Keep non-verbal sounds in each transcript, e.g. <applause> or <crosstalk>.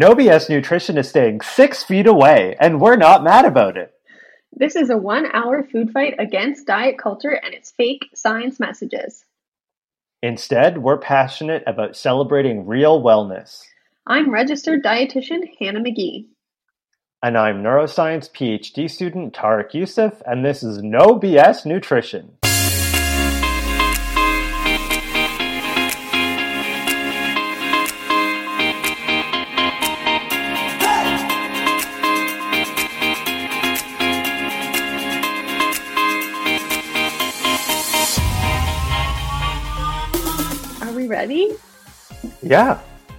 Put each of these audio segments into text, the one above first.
No BS Nutrition is staying six feet away, and we're not mad about it. This is a one hour food fight against diet culture and its fake science messages. Instead, we're passionate about celebrating real wellness. I'm registered dietitian Hannah McGee. And I'm neuroscience PhD student Tarek Youssef, and this is No BS Nutrition. Are we ready? Yeah,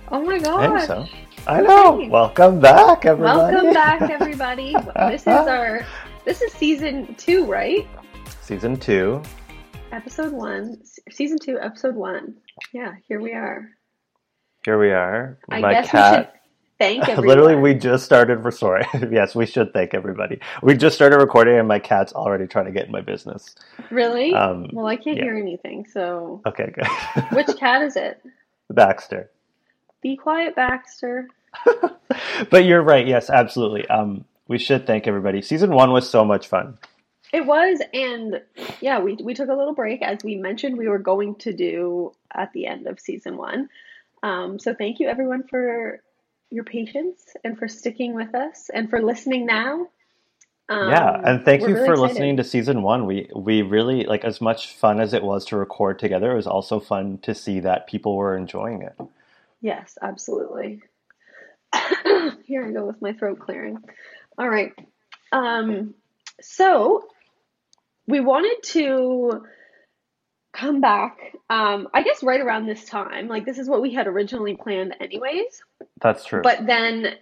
Oh my I gosh. think so. I know. Okay. Welcome back, everybody. Welcome back, <laughs> everybody. this is our this is season two, right? Season two. Episode one, season two, episode one. Yeah, here we are. Here we are. I My guess cat. Thank <laughs> everyone. Literally, we just started. For sorry, <laughs> yes, we should thank everybody. We just started recording, and my cat's already trying to get in my business. really. Um, well, I can't yeah. hear anything. So, Okay, good. <laughs> which cat is it? Baxter? Be quiet, Baxter. but you're right. Yes, absolutely. Um, we should thank everybody. Season one was so much fun. It was, and yeah, we we took a little break as we mentioned we were going to do at the end of season one. Um, so thank you everyone for your patience and for sticking with us and for listening now. Um, yeah, and thank you really for excited. listening to season one. We we really like as much fun as it was to record together. It was also fun to see that people were enjoying it. Yes, absolutely. <coughs> Here I go with my throat clearing. All right. Um, so we wanted to come back, um, I guess right around this time. Like this is what we had originally planned anyways. That's true. But then,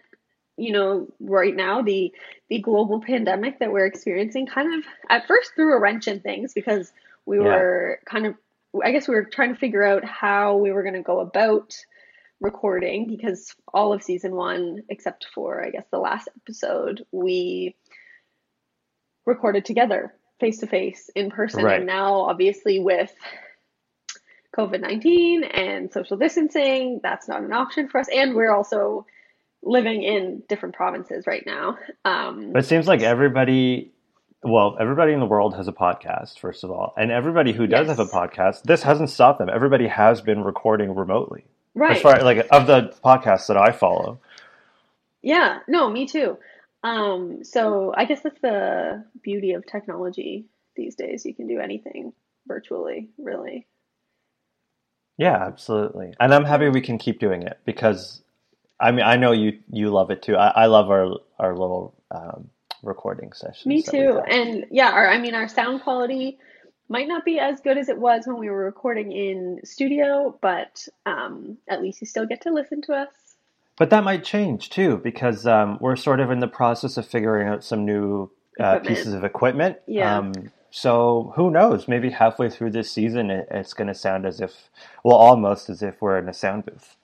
you know, right now the the global pandemic that we're experiencing kind of at first threw a wrench in things because we Yeah. were kind of I guess we were trying to figure out how we were going to go about recording because all of season 1 except for I guess the last episode we recorded together face to face in person Right. and now obviously with COVID 19 and social distancing, that's not an option for us. And we're also living in different provinces right now. Um, But it seems like everybody, well, everybody in the world has a podcast, first of all. And everybody who does Yes. have a podcast, this hasn't stopped them. Everybody has been recording remotely. right. As far like of the podcasts that I follow. yeah, no, me too. Um, so I guess that's the beauty of technology these days. You can do anything virtually, really. Yeah, absolutely. And I'm happy we can keep doing it because I mean I know you you love it too. I, I love our our little um, recording sessions. Me too. And yeah, our, I mean, our sound quality might not be as good as it was when we were recording in studio, but um, at least you still get to listen to us. But that might change too because um, we're sort of in the process of figuring out some new uh, pieces of equipment. Yeah. Um, so who knows? Maybe halfway through this season, it, it's going to sound as if, well, almost as if we're in a sound booth.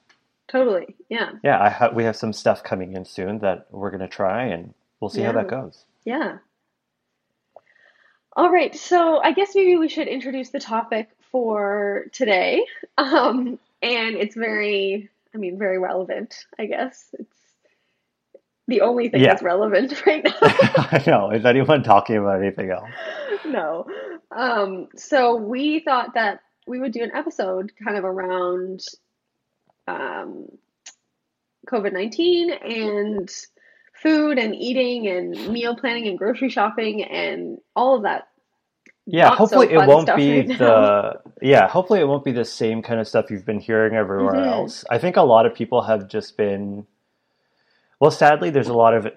Totally. Yeah. Yeah, I ha- we have some stuff coming in soon that we're going to try, and we'll see how that goes. Yeah. All right. So I guess maybe we should introduce the topic for today. <laughs> Um, and it's very, I mean, very relevant, I guess. It's the only thing Yeah. that's relevant <laughs> right now. <laughs> I know. Is anyone talking about anything else? no. Um, so we thought that we would do an episode kind of around um, COVID 19 and food and eating and meal planning and grocery shopping and all of that. Yeah, not so hopefully it won't be right the <laughs> yeah, hopefully it won't be the same kind of stuff you've been hearing everywhere Mhm. else. I think a lot of people have just been well, sadly there's a lot of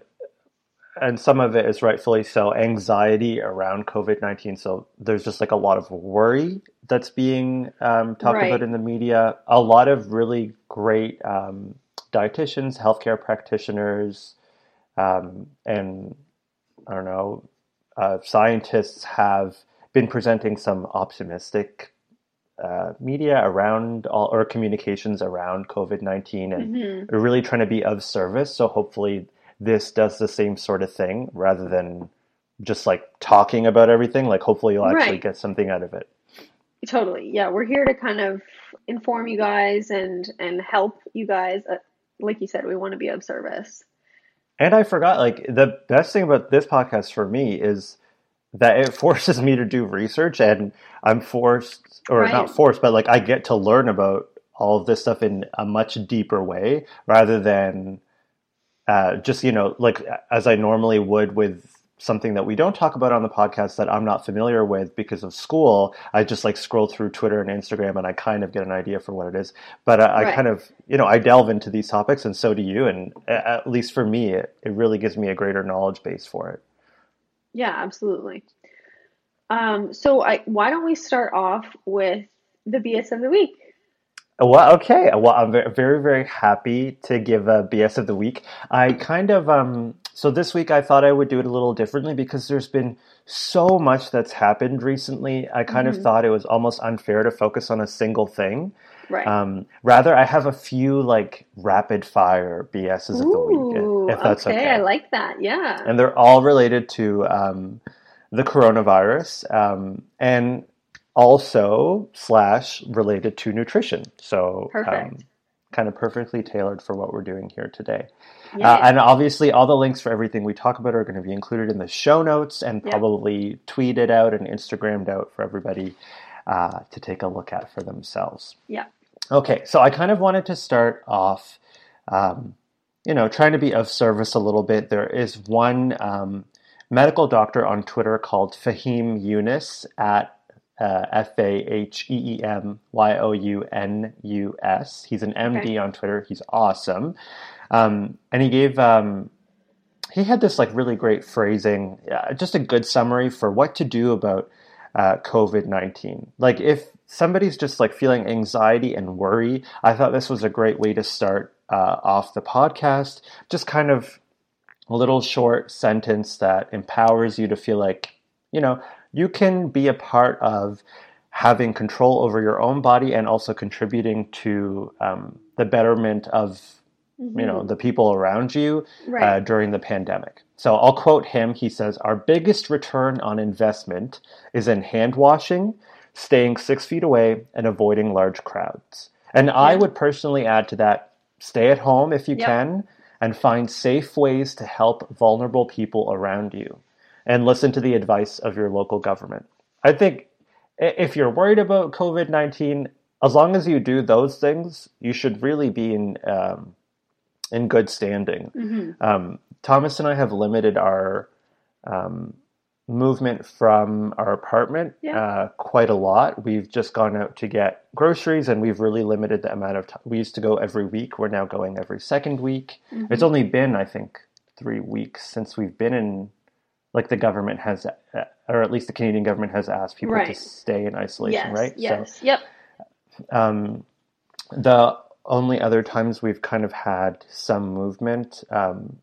and some of it is rightfully so anxiety around COVID-19. So there's just like a lot of worry that's being um, talked Right. about in the media. A lot of really great um, dietitians, healthcare practitioners, um, and I don't know, uh, scientists have been presenting some optimistic uh, media around all, or communications around COVID 19 and Mhm. really trying to be of service. So hopefully this does the same sort of thing rather than just like talking about everything. Like hopefully you'll actually Right. get something out of it. Totally. Yeah, we're here to kind of inform you guys and and help you guys uh, like you said, we want to be of service. And I forgot, like, the best thing about this podcast for me is that it <laughs> forces me to do research and I'm forced, or Right. not forced, but like I get to learn about all of this stuff in a much deeper way rather than uh, just, you know, like as I normally would with something that we don't talk about on the podcast that I'm not familiar with because of school. I just like scroll through Twitter and Instagram and I kind of get an idea for what it is. But I, I kind of, you know, I delve into these topics and so do you. And at least for me, it, it really gives me a greater knowledge base for it. Yeah, absolutely. Um, so I, why don't we start off with the BS of the week? Well, okay. Well, I'm very, very happy to give a BS of the week. I kind of, um, so this week I thought I would do it a little differently because there's been so much that's happened recently. I kind of Mhm. thought it was almost unfair to focus on a single thing. Right. Um, rather, I have a few like rapid fire BSs of the week, Ooh, if that's okay. I like that. Yeah. and they're all related to um, the coronavirus um, and also slash related to nutrition. So um, Perfect. kind of perfectly tailored for what we're doing here today. Uh, and obviously, all the links for everything we talk about are going to be included in the show notes and Yeah. probably tweeted out and Instagrammed out for everybody uh, to take a look at for themselves. Yeah. Okay, so I kind of wanted to start off, um, you know, trying to be of service a little bit. There is one um, medical doctor on Twitter called Faheem Younus at uh, F A H E E M Y O U N U S. He's an MD Okay. on Twitter. He's awesome. Um, and he gave, um, he had this like really great phrasing, uh, just a good summary for what to do about uh, COVID 19. Like if somebody's just like feeling anxiety and worry, I thought this was a great way to start uh, off the podcast. Just kind of a little short sentence that empowers you to feel like, you know, you can be a part of having control over your own body and also contributing to um, the betterment of you know the people around you Mm-hmm. right. uh, during the pandemic. So I'll quote him. He says, Our biggest return on investment is in hand washing, staying six feet away, and avoiding large crowds. And I would personally add to that stay at home if you Yep. can and find safe ways to help vulnerable people around you and listen to the advice of your local government. I think if you're worried about COVID 19, as long as you do those things, you should really be in, um, in good standing. hmm Um, Thomas and I have limited our um, movement from our apartment Yeah. uh, quite a lot. We've just gone out to get groceries, and we've really limited the amount of time. We used to go every week. We're now going every second week. Mm-hmm. It's only been, I think, three weeks since we've been in. Like the government has, uh, or at least the Canadian government has asked people to stay in isolation, Yes. right? Yes. Yep. um, the only other times we've kind of had some movement um,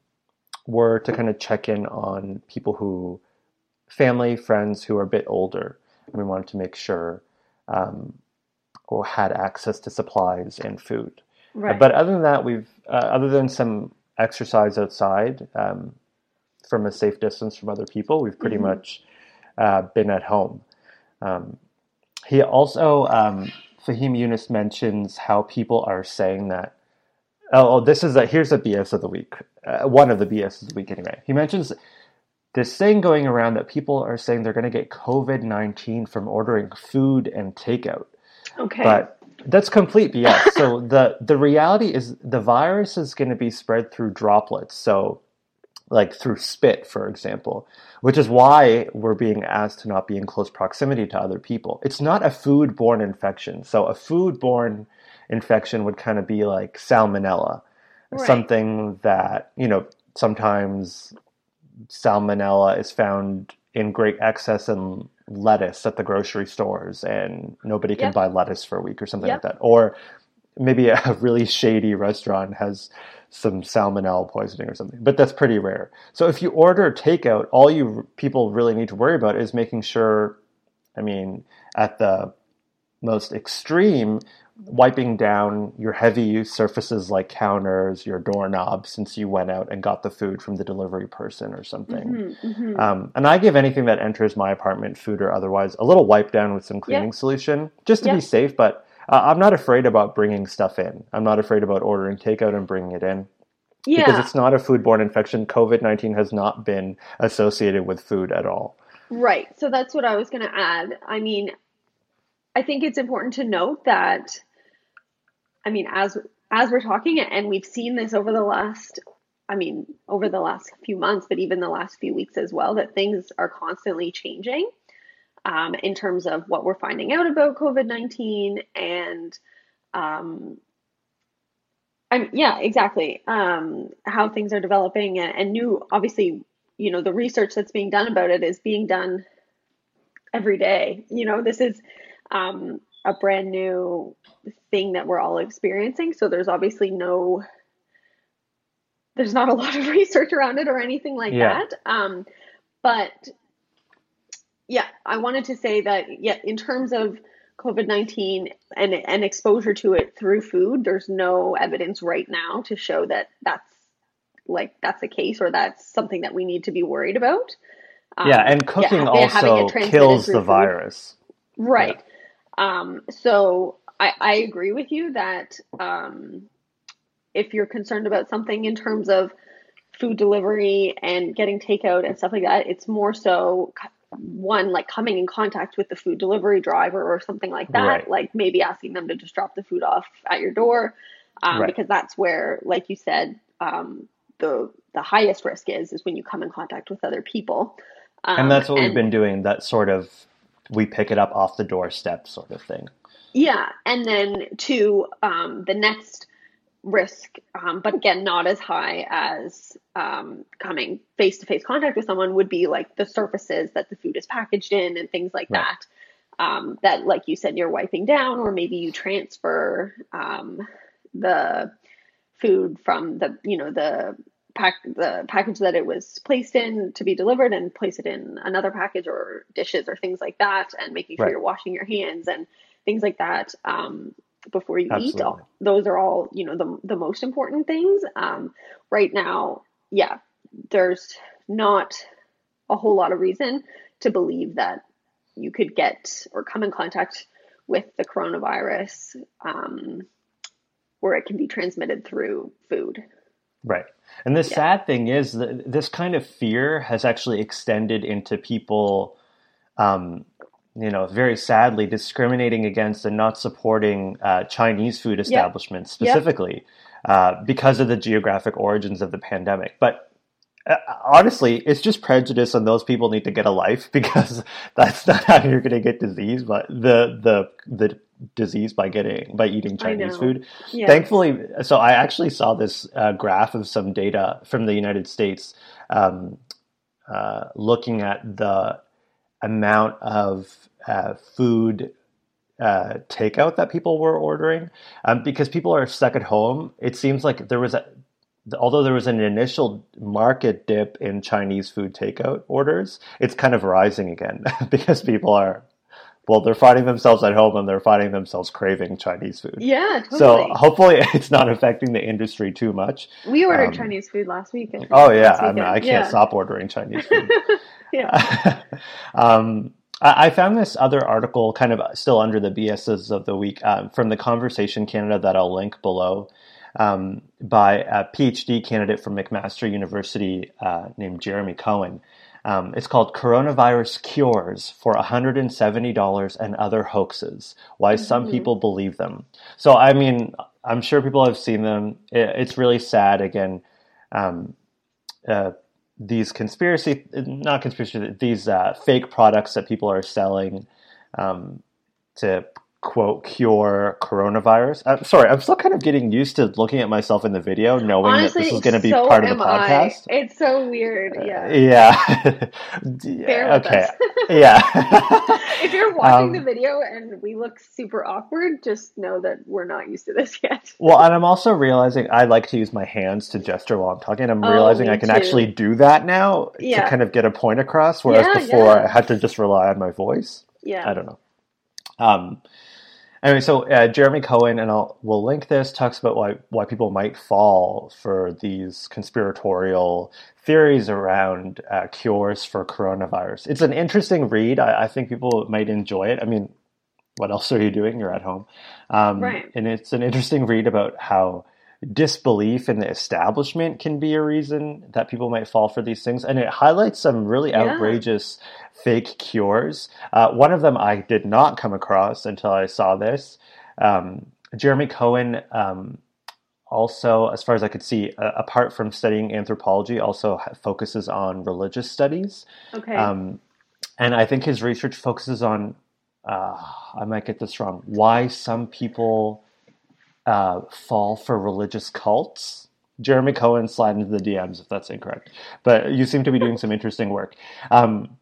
were to kind of check in on people who, family, friends who are a bit older. And we wanted to make sure um, or had access to supplies and food. Right. But other than that, we've uh, other than some exercise outside um, from a safe distance from other people, we've pretty Mhm. much uh, been at home. Um, he also um, Faheem Younus mentions how people are saying that. Oh, oh this is a here's a BS of the week. Uh, one of the BS of the week, anyway. He mentions this thing going around that people are saying they're going to get COVID nineteen from ordering food and takeout. okay. But that's complete BS. <laughs> so the the reality is the virus is going to be spread through droplets. So like through spit, for example, which is why we're being asked to not be in close proximity to other people. It's not a food-borne infection. So a food-borne infection would kind of be like salmonella, Right. something that, you know, sometimes salmonella is found in great excess in lettuce at the grocery stores and nobody can Yep. buy lettuce for a week or something Yep. like that. Or maybe a <laughs> really shady restaurant has some salmonella poisoning or something, but that's pretty rare. So if you order takeout, all you people really need to worry about is making sure, I mean, at the most extreme, wiping down your heavy use surfaces like counters, your doorknobs, since you went out and got the food from the delivery person or something. Mhm, mhm. Um, and I give anything that enters my apartment, food or otherwise, a little wipe down with some cleaning solution just to Yep. be safe. But uh, I'm not afraid about bringing stuff in. I'm not afraid about ordering takeout and bringing it in. Yeah. Because it's not a foodborne infection. COVID 19 has not been associated with food at all. Right. So that's what I was going to add. I mean, I think it's important to note that, I mean, as as we're talking, and we've seen this over the last, I mean, over the last few months, but even the last few weeks as well, that things are constantly changing um, in terms of what we're finding out about COVID nineteen and. Um, I'm, yeah, exactly. Um, how things are developing and, and new, obviously, you know, the research that's being done about it is being done every day. You know, this is um, a brand new thing that we're all experiencing. So there's obviously no, there's not a lot of <laughs> research around it or anything like Yeah. that. Um, but yeah, I wanted to say that, yeah, in terms of COVID 19 and, and exposure to it through food, there's no evidence right now to show that that's like that's a case or that's something that we need to be worried about. Um, yeah, and cooking it also kills the food. virus. Right. Um, so I, I agree with you that um, if you're concerned about something in terms of food delivery and getting takeout and stuff like that, it's more so one like coming in contact with the food delivery driver or something like that, Right. like maybe asking them to just drop the food off at your door, um, Right. because that's where, like you said, um, the the highest risk is is when you come in contact with other people. Um, And that's what we've been doing, that sort of we pick it up off the doorstep sort of thing. Yeah, and then to um, the next risk, um, but again, not as high as um, coming face to face contact with someone would be like the surfaces that the food is packaged in and things like Right. that. Um, that, like you said, you're wiping down, or maybe you transfer um, the food from the, you know, the pack the package that it was placed in to be delivered and place it in another package or dishes or things like that and making sure Right. you're washing your hands and things like that um, before you eat Absolutely. those are all you know the, the most important things um, right now yeah there's not a whole lot of reason to believe that you could get or come in contact with the coronavirus um, where it can be transmitted through food Right. And the Yeah. sad thing is that this kind of fear has actually extended into people, um, you know, very sadly discriminating against and not supporting uh, Chinese food establishments specifically uh, because of the geographic origins of the pandemic. But uh, honestly, it's just prejudice, and those people need to get a life <laughs> because that's not how you're going to get disease. But the the the disease by getting by eating Chinese food. yeah Thankfully, so I actually saw this uh, graph of some data from the United States um, uh, looking at the amount of uh, food uh, takeout that people were ordering um, because people are stuck at home. It seems like there was a although there was an initial market dip in Chinese food takeout orders, it's kind of rising again <laughs> because people are well, they're finding themselves at home and they're finding themselves craving Chinese food. yeah totally So hopefully <laughs> it's not affecting the industry too much. we ordered um, Chinese food last week Oh yeah, last I, mean. I can't Yeah. stop ordering Chinese food. <laughs> yeah <laughs> um, I, found this other article, kind of still under the BSs of the week, um, from the Conversation Canada that I'll link below, um, by a PhD candidate from McMaster University uh, named Jeremy Cohen. Um, it's called Coronavirus Cures for $170 and Other Hoaxes Why Some Mhm. People Believe Them. So, I mean, I'm sure people have seen them. It, it's really sad. Again, um, uh, these conspiracy, not conspiracy, these uh, fake products that people are selling um, to quote cure coronavirus. I'm sorry, I'm still kind of getting used to looking at myself in the video, knowing honestly that this is going to be so part of the am I. podcast. it's so weird yeah Yeah. <laughs> bear <laughs> with okay. <laughs> yeah. if you're watching Um, the video and we look super awkward just know that we're not used to this yet Well, and I'm also realizing I like to use my hands to gesture while I'm talking. I'm Oh, realizing I can too. actually do that now Yeah. to kind of get a point across, whereas Yeah, before yeah. I had to just rely on my voice. yeah I don't know. Um, anyway, so uh, Jeremy Cohen, and I'll we'll link this, talks about why why people might fall for these conspiratorial theories around uh, cures for coronavirus. It's an interesting read. I, I think people might enjoy it. I mean, what else are you doing? You're at home. Um, Right. And it's an interesting read about how disbelief in the establishment can be a reason that people might fall for these things. And it highlights some really Yeah. outrageous fake cures. Uh, one of them I did not come across until I saw this. Um, Jeremy Cohen. Um, also, as far as I could see, uh, apart from studying anthropology, also focuses on religious studies. Okay. Um, and I think his research focuses on, uh, I might get this wrong, why some people uh, fall for religious cults. Jeremy Cohen, slide into the DMs if that's incorrect. But you seem to be doing some interesting work. Um,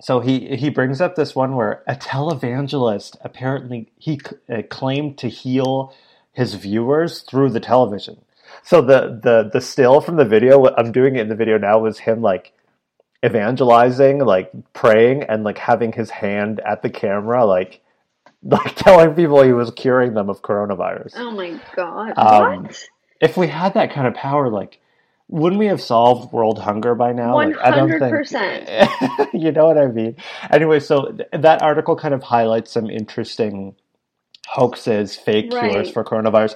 so he he brings up this one where a televangelist apparently he uh, claimed to heal his viewers through the television. So the the the still from the video, what I'm doing in the video now, was him like evangelizing, like praying, and like having his hand at the camera, like <laughs> like telling people he was curing them of coronavirus. oh my god. um, what? If we had that kind of power, like wouldn't we have solved world hunger by now? One Like, I don't hundred percent. <laughs> you know what I mean? Anyway, so th- that article kind of highlights some interesting hoaxes, fake cures for coronavirus.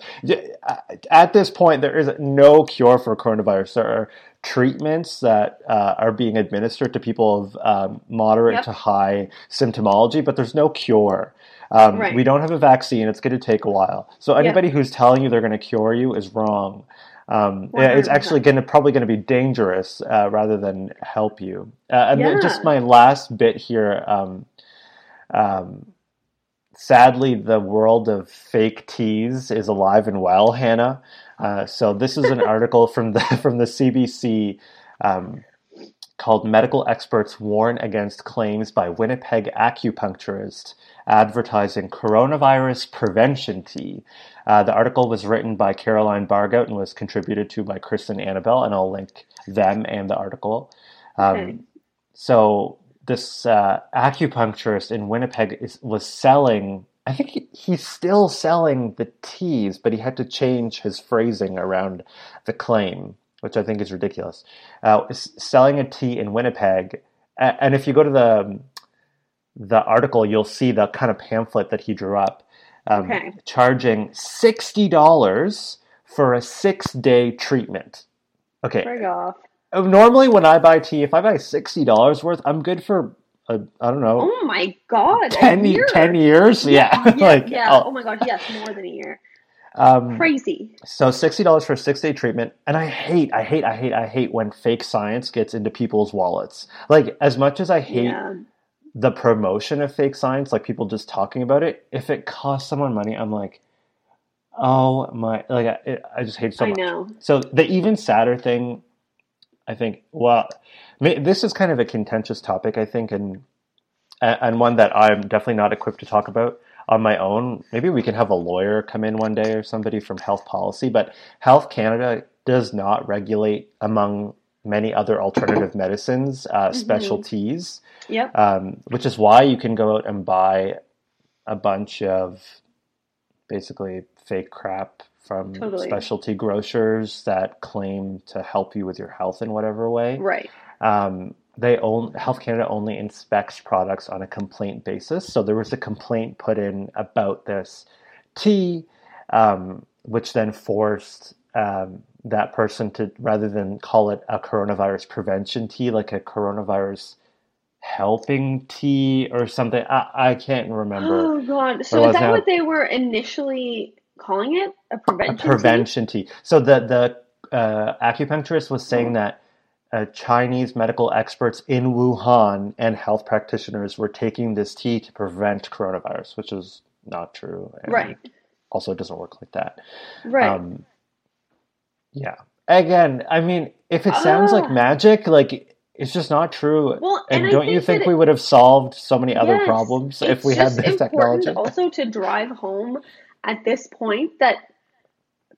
At this point, there is no cure for coronavirus. There are treatments that uh, are being administered to people of um, moderate Yep. to high symptomology, but there's no cure. Um, Right. We don't have a vaccine. It's going to take a while. So anybody who's telling you they're going to cure you is wrong. Um, it's actually going to probably going to be dangerous uh, rather than help you. Uh, and then Yeah. just my last bit here. Um, um, sadly, the world of fake teas is alive and well, Hannah. Uh, so this is an <laughs> article from the <laughs> from the CBC um, called "Medical Experts Warn Against Claims by Winnipeg Acupuncturist Advertising Coronavirus Prevention Tea." Uh, the article was written by Caroline Barghout and was contributed to by Kristin Annable, and I'll link them and the article. Um, Okay. So this uh, acupuncturist in Winnipeg is, was selling. I think he, he's still selling the teas, but he had to change his phrasing around the claim, which I think is ridiculous. Uh, selling a tea in Winnipeg, and if you go to the the article, you'll see the kind of pamphlet that he drew up, um, Okay. charging sixty dollars for a six day treatment. Okay, Frig off. uh, Normally, when I buy tea, if I buy sixty dollars worth, I'm good for I I don't know Oh my god. 10, year. 10 years. Yeah, Yeah, <laughs> like yeah. I'll- Oh my god, yes, more than a year. um, Crazy. so sixty dollars for a six day treatment, and I hate, I hate, I hate, I hate when fake science gets into people's wallets. Like as much as I hate Yeah. The promotion of fake science, like people just talking about it, if it costs someone money, I'm like, oh my, like I, it, I just hate so I much. know. So the even sadder thing, I think, well, this is kind of a contentious topic, I think, and and one that I'm definitely not equipped to talk about on my own. Maybe we can have a lawyer come in one day or somebody from Health Policy, but Health Canada does not regulate among many other alternative medicines uh, specialties, Yep. um, which is why you can go out and buy a bunch of basically fake crap from Totally. specialty grocers that claim to help you with your health in whatever way. Right. Um, they own Health Canada only inspects products on a complaint basis. So there was a complaint put in about this tea, um, which then forced um, that person to rather than call it a coronavirus prevention tea, like a coronavirus helping tea or something. I, I can't remember. Oh god. So is that that- what they were initially calling it? A a prevention? tea? tea. So the the uh, acupuncturist was saying that uh, Chinese medical experts in Wuhan and health practitioners were taking this tea to prevent coronavirus, which is not true. Right. Also, it doesn't work like that. Right. Um, yeah. Again, I mean, if it sounds like Ah. magic, like it's just not true. Well, and, and don't you think think we would have solved so many other Yes, problems if we had this technology? also to drive home at this point that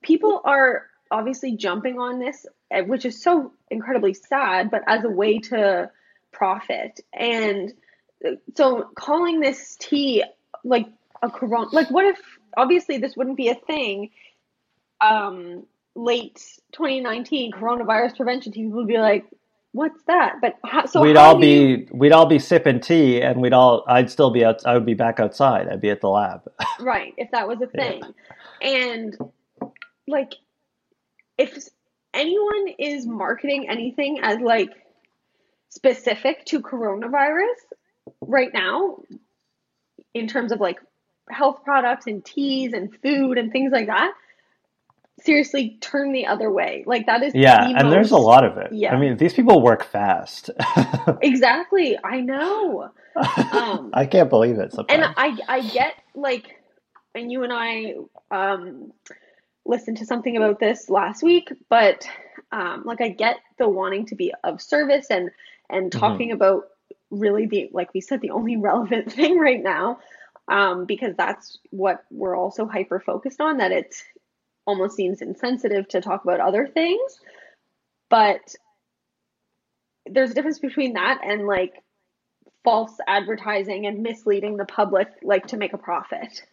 people are obviously jumping on this, eh, which is so incredibly sad, but as a way to profit. And uh, so calling this tea like a corona, like what if obviously this wouldn't be a thing um late 2019 coronavirus prevention tea people would be like what's that? But how, so we'd all do you- be we'd all be sipping tea, and we'd all I'd still be out. I would be back outside. I'd be at the lab. <laughs> right if that was a Yeah. thing and like if anyone is marketing anything as like specific to coronavirus right now in terms of like health products and teas and food and things like that seriously turn the other way like that is yeah, the and there's a lot of it. yeah. I mean, these people work fast. <laughs> exactly i know <laughs> Um, I can't believe it. Sometimes. and I I get like, and you and I um listened to something about this last week, but um like I get the wanting to be of service and and Mm-hmm. talking about really the like we said the only <laughs> relevant thing right now um because that's what we're also hyper focused on that it almost seems insensitive to talk about other things but there's a difference between that and like false advertising and misleading the public like to make a profit.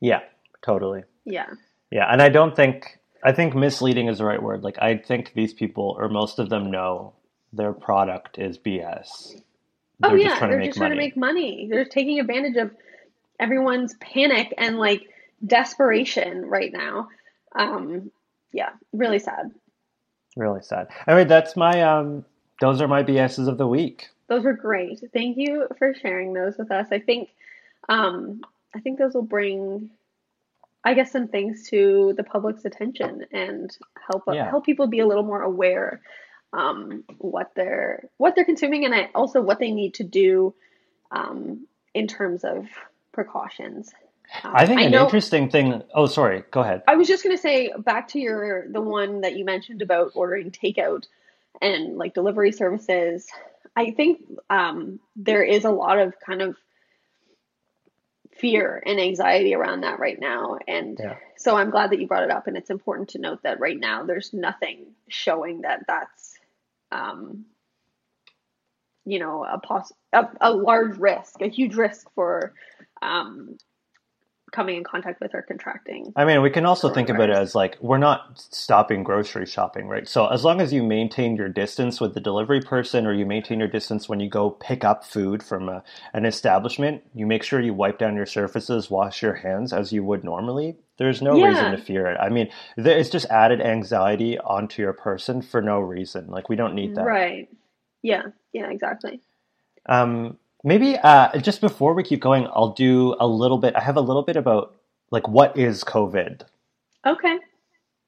yeah, totally. Yeah. Yeah, and I don't think I think misleading is the right word. Like I think these people or most of them know their product is BS. Oh They're yeah, just trying they're to make just trying to make money. They're taking advantage of everyone's panic and like desperation right now. Um yeah, really sad. Really sad. Anyway, that's my um those are my BSs of the week. Those were great. Thank you for sharing those with us. I think um I think those will bring I guess some things to the public's attention and help Yeah. help people be a little more aware um what they're what they're consuming and I, also what they need to do um in terms of precautions. I think an know- interesting thing Oh, sorry. Go ahead. I was just gonna say back to your the one that you mentioned about ordering takeout and like delivery services. I think um, there is a lot of kind of fear and anxiety around that right now, and Yeah. so I'm glad that you brought it up. And it's important to note that right now there's nothing showing that that's um, you know a poss a, a large risk, a huge risk for um, coming in contact with or contracting. I mean, we can also think about it as like we're not stopping grocery shopping, right? So as long as you maintain your distance with the delivery person or you maintain your distance when you go pick up food from a, an establishment, you make sure you wipe down your surfaces, wash your hands as you would normally. There's no Yeah. reason to fear it. I mean, there, it's just added anxiety onto your person for no reason. Like we don't need that. Right. Yeah. Yeah, exactly. Um, maybe uh, just before we keep going, I'll do a little bit. I have a little bit about like what is COVID. Okay.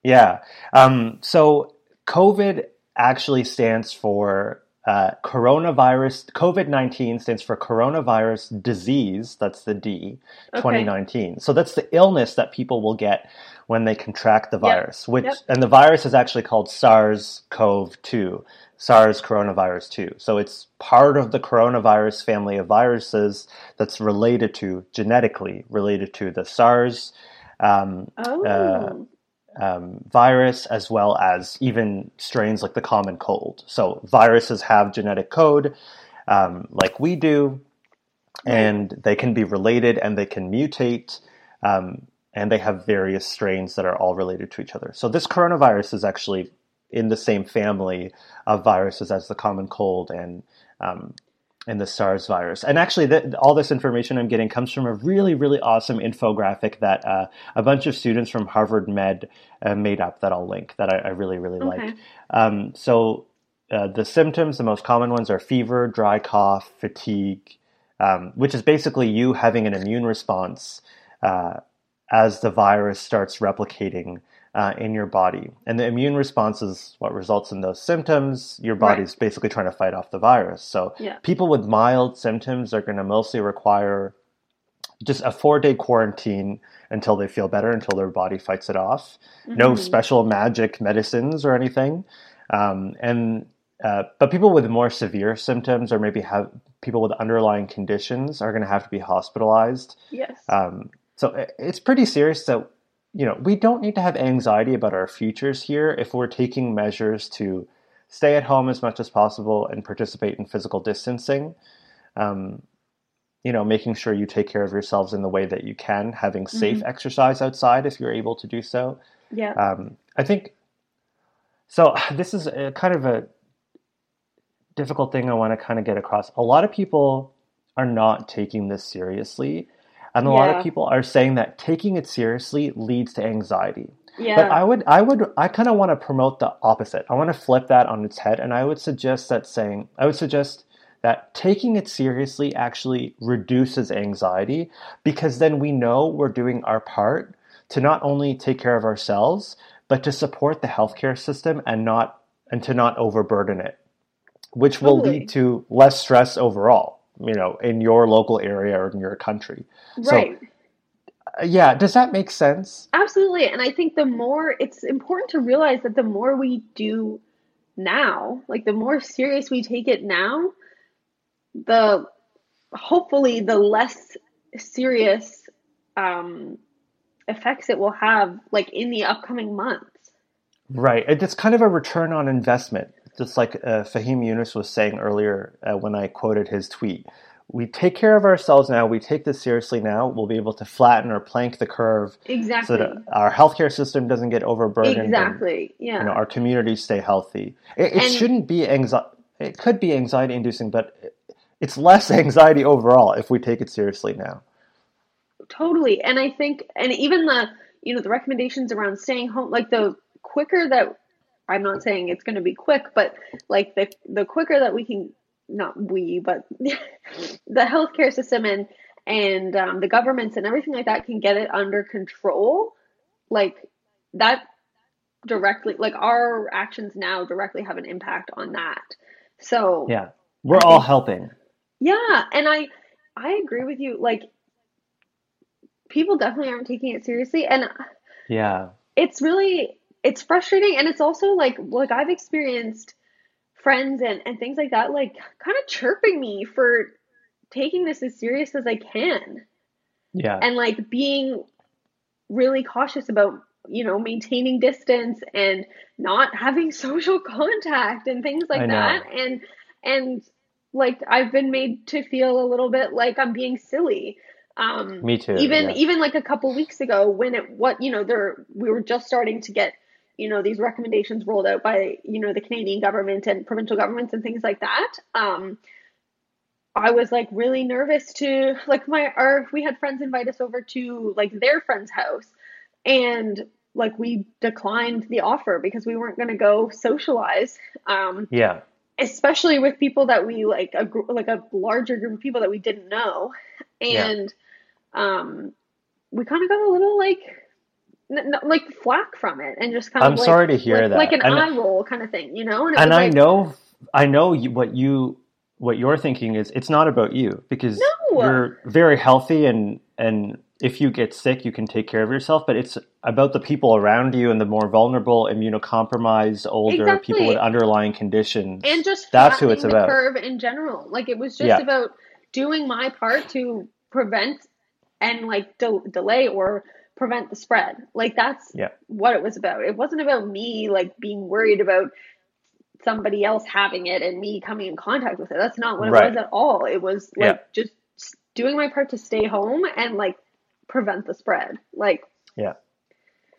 Yeah. Um, so COVID actually stands for uh, coronavirus. COVID 19 stands for coronavirus disease. That's the D, Okay. 2019. So that's the illness that people will get when they contract the virus, which, Yep. and the virus is actually called SARS CoV 2, SARS coronavirus 2. So it's part of the coronavirus family of viruses that's related to, genetically related to the SARS. Um, Oh. um, virus as well as even strains like the common cold. So viruses have genetic code um, like we do, and they can be related and they can mutate. Um, and they have various strains that are all related to each other. So this coronavirus is actually in the same family of viruses as the common cold and um, and the SARS virus. And actually, th- all this information I'm getting comes from a really, really awesome infographic that uh, a bunch of students from Harvard Med uh, made up that I'll link that I, I really, really Okay. like. Um, so uh, the symptoms, the most common ones are fever, dry cough, fatigue, um, which is basically you having an immune response uh, as the virus starts replicating uh, in your body. And the immune response is what results in those symptoms. Your Right. body's basically trying to fight off the virus. So Yeah. people with mild symptoms are going to mostly require just a four day quarantine until they feel better, until their body fights it off. No Mhm. special magic medicines or anything. Um, and uh, but people with more severe symptoms or maybe have people with underlying conditions are going to have to be hospitalized. Yes. Um, so i- it's pretty serious that you know we don't need to have anxiety about our futures here if we're taking measures to stay at home as much as possible and participate in physical distancing. Um, you know, making sure you take care of yourselves in the way that you can, having safe exercise outside if you're able to do so. yeah. Um, I think so. <sighs> This is a, kind of a difficult thing I want to kind of get across. A lot of people are not taking this seriously. And a lot of people are saying that taking it seriously leads to anxiety. Yeah. But I would, I would, I kind of want to promote the opposite. I want to flip that on its head, and I would suggest that saying, I would suggest that taking it seriously actually reduces anxiety because then we know we're doing our part to not only take care of ourselves, but to support the healthcare system and not and to not overburden it, which will lead to less stress overall. You know, in your local area or in your country. So- right. Uh, Yeah, does that make sense? Absolutely. And I think the more it's important to realize that the more we do now, like the more serious we take it now, the hopefully the less serious um, effects it will have like in the upcoming months. Right. It's kind of a return on investment, just like uh, Faheem Younus was saying earlier uh, when I quoted his tweet. We take care of ourselves now, we take this seriously now, we'll be able to flatten or plank the curve exactly, so that our healthcare system doesn't get overburdened and Exactly. Yeah. you know, our communities stay healthy. It, it And- shouldn't be anxiety, it could be anxiety inducing, but it's less <laughs> anxiety overall if we take it seriously now. Totally. And I think, and even the, you know, the recommendations around staying home, like the quicker that, I'm not saying it's going to be quick, but like the, the quicker that we can, not we, but <laughs> the healthcare system and, and um, the governments and everything like that can get it under control, like that directly, like our actions now directly have an impact on that. So, Yeah. We're all helping. yeah, and I I agree with you. Like people definitely aren't taking it seriously, and Yeah. it's really it's frustrating, and it's also like like I've experienced friends and and things like that, like kind of chirping me for taking this as serious as I can, Yeah. and like being really cautious about you know maintaining distance and not having <laughs> social contact and things like that and and like I've been made to feel a little bit like I'm being silly um Me too. even yeah. even like a couple weeks ago when it what you know there we were just starting to get you know these recommendations rolled out by you know the Canadian government and provincial governments and things like that um I was like really nervous to like my our we had friends invite us over to like their friend's house and like we declined the offer because we weren't going to go socialize um Yeah. especially with people that we like a like a larger group of people that we didn't know Yeah. and um we kind of got a little like n- n- like flack from it and just kind of I'm like sorry to hear like, that. like an And- eye roll kind of thing you know and and I like know, I know you, what you, what you're thinking is it's not about you because No. you're very healthy and and if you get sick, you can take care of yourself. But it's about the people around you and the more vulnerable, immunocompromised, older Exactly. people with underlying conditions. and just That's who it's the about. curve in general. Like it was just Yeah. about doing my part to prevent and like de- delay or prevent the spread. Like that's Yeah. what it was about. It wasn't about me like being worried about somebody else having it and me coming in contact with it. That's not what it Right. was at all. It was like Yeah. just doing my part to stay home and like prevent the spread. Like Yeah.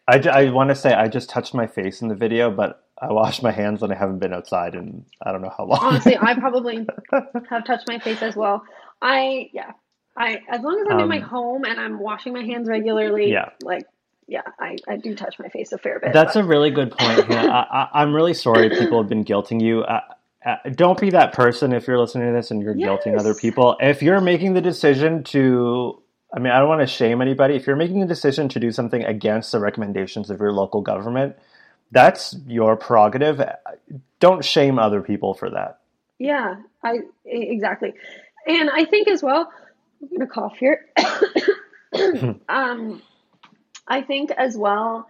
I, I want to say I just touched my face in the video, but I washed my hands and I haven't been outside in I don't know how long. honestly, I <laughs> probably have touched my face as well. I yeah. I as long as I'm in my Um, home and I'm washing my hands regularly, Yeah. like yeah, I, I do touch my face a fair bit. That's but- a really good point. Hannah. <laughs> I, I, I'm really sorry people have been guilting you. Uh, uh, don't be that person if you're listening to this and you're guilting other people. If you're making the decision to, I mean, I don't want to shame anybody. If you're making the decision to do something against the recommendations of your local government, that's your prerogative. Don't shame other people for that. Yeah, I exactly. And I think as well, I'm gonna cough here. <coughs> um, I think as well,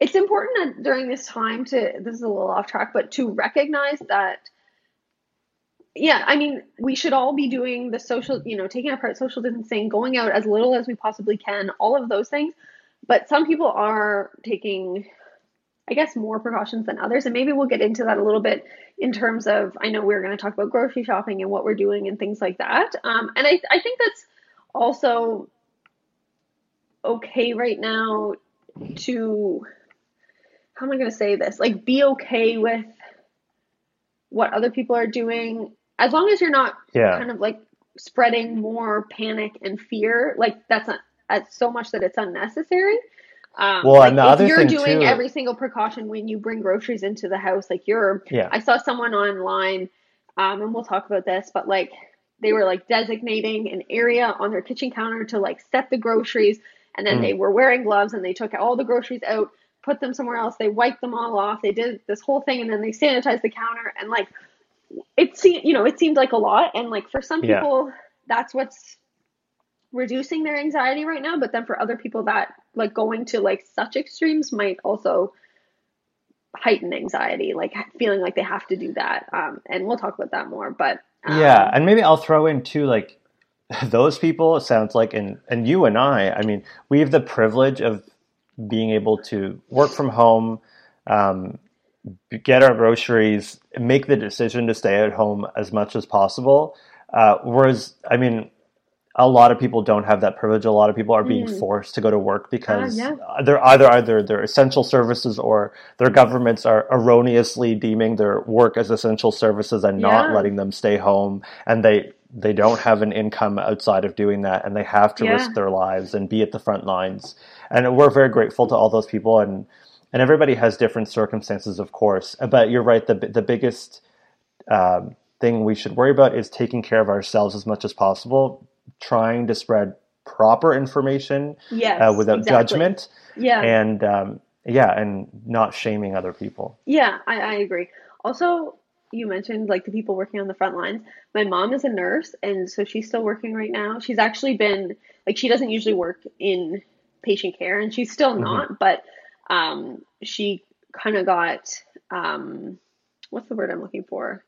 it's important that during this time to this is a little off track, but to recognize that. Yeah, I mean, we should all be doing the social, you know, taking apart social distancing, going out as little as we possibly can, all of those things. But some people are taking, I guess, more precautions than others. And maybe we'll get into that a little bit in terms of, I know we're going to talk about grocery shopping and what we're doing and things like that. Um, and I, I think that's also okay right now to, how am I going to say this? Like, be okay with what other people are doing. As long as you're not Yeah. kind of like spreading more panic and fear, like that's not that's so much that it's unnecessary. Um, Well, like and the if other you're thing, doing too- every single precaution when you bring groceries into the house, like you're Yeah. I saw someone online, um, and we'll talk about this, but like they were like designating an area on their kitchen counter to like set the groceries, and then Mm. they were wearing gloves and they took all the groceries out, put them somewhere else, they wiped them all off, they did this whole thing, and then they sanitized the counter, and like it seemed, you know, it seemed like a lot, and like for some Yeah. people, that's what's reducing their anxiety right now, but then for other people, that like going to like such extremes might also heighten anxiety, like feeling like they have to do that. Um, and we'll talk about that more. But um, Yeah, and maybe I'll throw in too, like <laughs> those people. It sounds like, and and you and I. I mean, we have the privilege of being able to work from home, um, get our groceries, make the decision to stay at home as much as possible. Uh, whereas, I mean, a lot of people don't have that privilege. A lot of people are being Mm. forced to go to work because yeah. they're either either they're essential services or their governments are erroneously deeming their work as essential services and not Yeah. letting them stay home, and they they don't have an income outside of doing that, and they have to Yeah. risk their lives and be at the front lines. And we're very grateful to all those people, and and everybody has different circumstances, of course. But you're right. The the biggest um, thing we should worry about is taking care of ourselves as much as possible, trying to spread proper information yes, uh, without exactly. judgment, Yeah, and um, yeah, and not shaming other people. yeah, I, I agree. Also, you mentioned like the people working on the front lines. My mom is a nurse, and so she's still working right now. She's actually been like she doesn't usually work in patient care, and she's still Mhm. not, but um, she kind of got um, what's the word I'm looking for?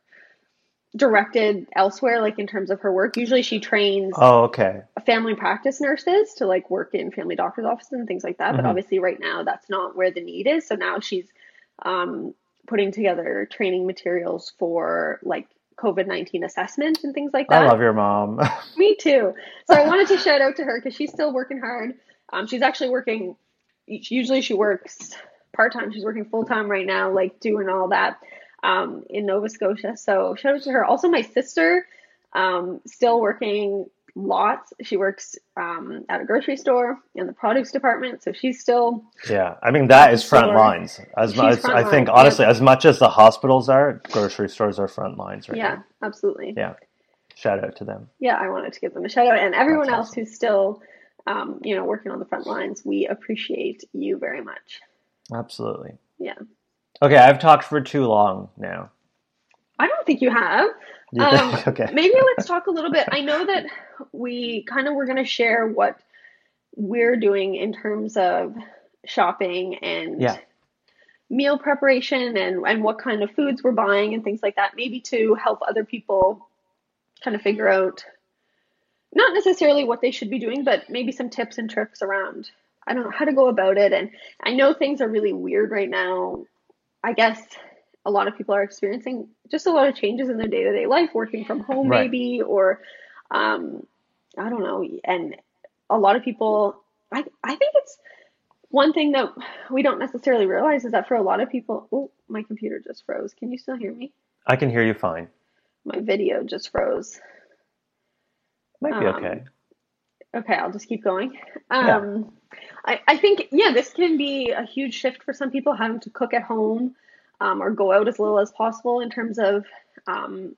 Directed elsewhere, like in terms of her work. Usually, she trains Oh, okay. family practice nurses to like work in family doctor's offices and things like that. But Mhm. obviously, right now, that's not where the need is. So now she's um, putting together training materials for like COVID 19 assessment and things like that. I love your mom. <laughs> Me too. So I wanted to shout out to her because she's still working hard. Um, she's actually working, usually she works part time. She's working full time right now, like doing all that um, in Nova Scotia. So shout out to her. Also, my sister, um, still working lots. She works um, at a grocery store in the produce department. So she's still, yeah, I mean that is front Sure. lines. As much, I think, line, honestly, as much as the hospitals are, grocery stores are front lines right yeah, now. absolutely. Yeah, shout out to them. yeah, I wanted to give them a shout out and everyone That's else awesome. who's still, um, you know, working on the front lines. We appreciate you very much. Absolutely. Yeah. Okay, I've talked for too long now. I don't think you have. <laughs> Um, <laughs> okay. Maybe let's talk a little bit. I know that we kind of were going to share what we're doing in terms of shopping and Yeah. meal preparation and, and what kind of foods we're buying and things like that, maybe to help other people kind of figure out not necessarily what they should be doing, but maybe some tips and tricks around, I don't know, how to go about it. And I know things are really weird right now. I guess a lot of people are experiencing just a lot of changes in their day to day life, working from home, Right. maybe, or um, I don't know. And a lot of people, I, I think it's one thing that we don't necessarily realize is that for a lot of people, oh, my computer just froze. Can you still hear me? I can hear you fine. My video just froze. Might be Um, okay. Okay, I'll just keep going. Yeah. Um, I, I think, yeah, this can be a huge shift for some people having to cook at home um, or go out as little as possible in terms of um,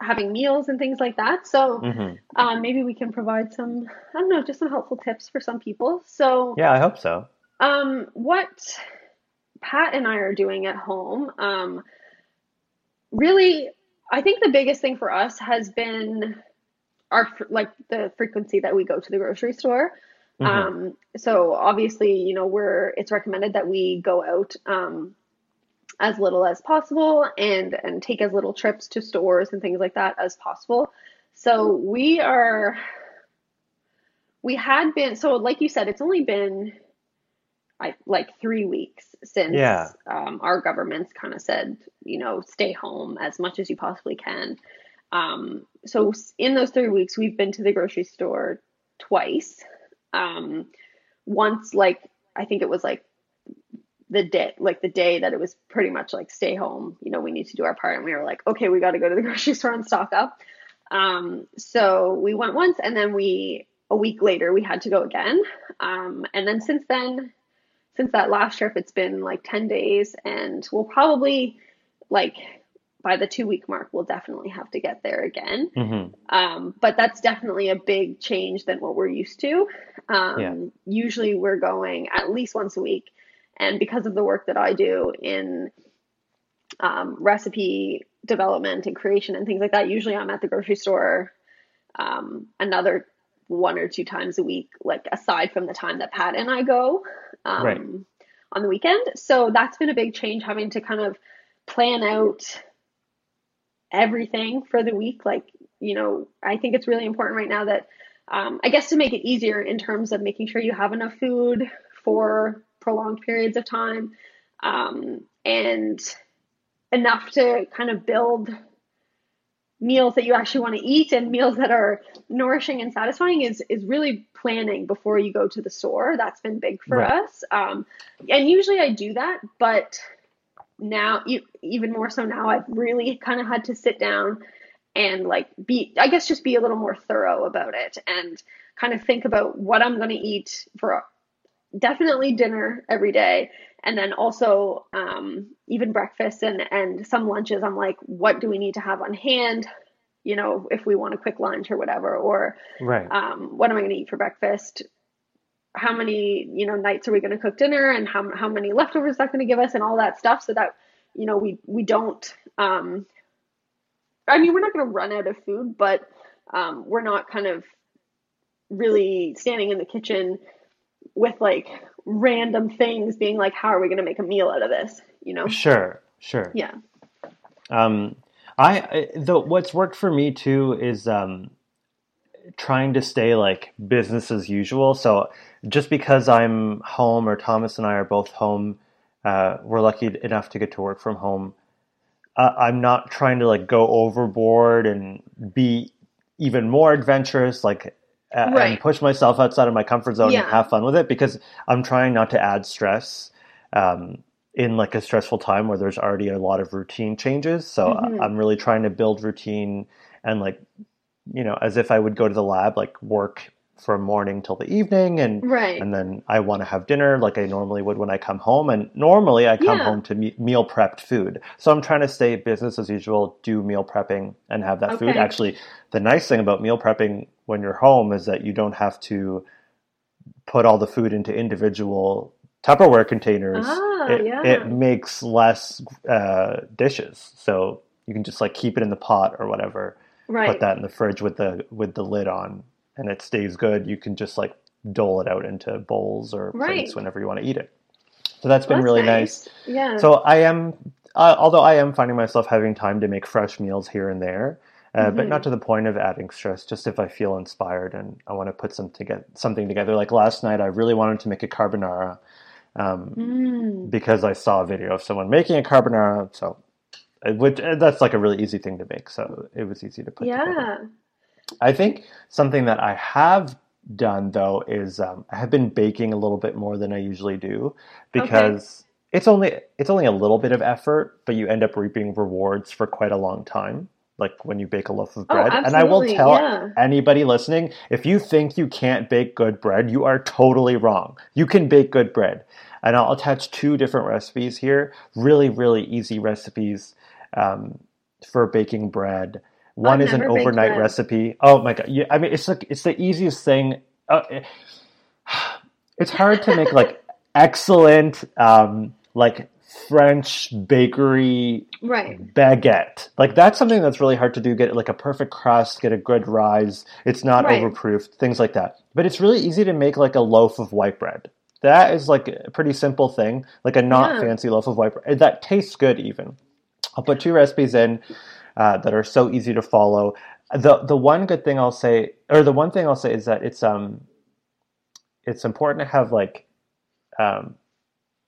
having meals and things like that. So hmm um, maybe we can provide some, I don't know, just some helpful tips for some people. So, Yeah, I hope so. um, what Pat and I are doing at home, um, really, I think the biggest thing for us has been our like the frequency that we go to the grocery store. Mhm. Um, so obviously, you know, we're it's recommended that we go out um, as little as possible and and take as little trips to stores and things like that as possible. So we are we had been so like you said, it's only been I like three weeks since Yeah. um, our governments kind of said, you know, stay home as much as you possibly can. Um, so in those three weeks, we've been to the grocery store twice. Um, once, like I think it was like the day like the day that it was pretty much like stay home you know we need to do our part. And we were like okay we got to go to the <laughs> grocery store and stock up. Um, so we went once and then we a week later we had to go again. Um, and then since then since that last trip it's been like 10 days. And we'll probably like by the two week mark we'll definitely have to get there again Mm-hmm. um, but that's definitely a big change than what we're used to um, Yeah. usually we're going at least once a week and because of the work that i do in um, recipe development and creation and things like that usually i'm at the grocery store um, another one or two times a week like aside from the time that pat and i go um, Right. on the weekend so that's been a big change having to kind of plan out everything for the week. Like, you know, I think it's really important right now that, um, I guess, to make it easier in terms of making sure you have enough food for prolonged periods of time um, and enough to kind of build meals that you actually want to eat and meals that are nourishing and satisfying is is really planning before you go to the store that's been big for Right. us um, and usually i do that but now even more so now i've really kind of had to sit down and like be i guess just be a little more thorough about it and kind of think about what i'm going to eat for definitely dinner every day and then also um, even breakfast and and some lunches i'm like what do we need to have on hand you know if we want a quick lunch or whatever or Right. um, what am i going to eat for breakfast how many you know nights are we going to cook dinner and how, how many leftovers is that going to give us and all that stuff so that you know we we don't um, i mean we're not going to run out of food but um, we're not kind of really standing in the kitchen with like random things being like how are we going to make a meal out of this you know Sure. Sure. yeah Um, I though what's worked for me too is um, trying to stay like business as usual. So just because I'm home or Thomas and I are both home, uh, we're lucky enough to get to work from home. Uh, I'm not trying to like go overboard and be even more adventurous, like a- and push myself outside of my comfort zone Yeah. and have fun with it because I'm trying not to add stress. Um, in like a stressful time where there's already a lot of routine changes. So I- Mhm. I'm really trying to build routine and like, you know, as if I would go to the lab, like work from morning till the evening and right and then I want to have dinner like I normally would when I come home. And normally I come Yeah. home to me- meal prepped food. So I'm trying to stay business as usual, do meal prepping and have that food. Actually, the nice thing about meal prepping when you're home is that you don't have to put all the food into individual Tupperware containers. Ah, it, yeah. it makes less uh, dishes. So you can just like keep it in the pot or whatever right. put that in the fridge with the with the lid on and it stays good. You can just like dole it out into bowls or Right. plates whenever you want to eat it. So that's been That's really nice, yeah. So i am uh, although i am finding myself having time to make fresh meals here and there uh, but Mhm. not to the point of adding stress just if i feel inspired and i want to put some to get something together. Like last night i really wanted to make a carbonara um, Mm. because i saw a video of someone making a carbonara so which uh, that's like a really easy thing to make so it was easy to put together yeah I think something that I have done though is um, I have been baking a little bit more than I usually do because it's only it's only a little bit of effort, but you end up reaping rewards for quite a long time. Like when you bake a loaf of Oh, bread, and I will tell yeah. anybody listening: if you think you can't bake good bread, you are totally wrong. You can bake good bread, and I'll attach two different recipes here. Really, really easy recipes um, for baking bread. One I've is an overnight recipe. Oh my god! Yeah, I mean, it's like it's the easiest thing. Uh, it- it's hard to make like <laughs> excellent, um, like French bakery right baguette. Like that's something that's really hard to do. Get like a perfect crust, get a good rise. It's not Right. overproofed, things like that. But it's really easy to make like a loaf of white bread. That is like a pretty simple thing, like a not Yeah. fancy loaf of white bread that tastes good. Even I'll put two recipes in uh, that are so easy to follow. The the one good thing I'll say, or the one thing I'll say is that it's um it's important to have like um,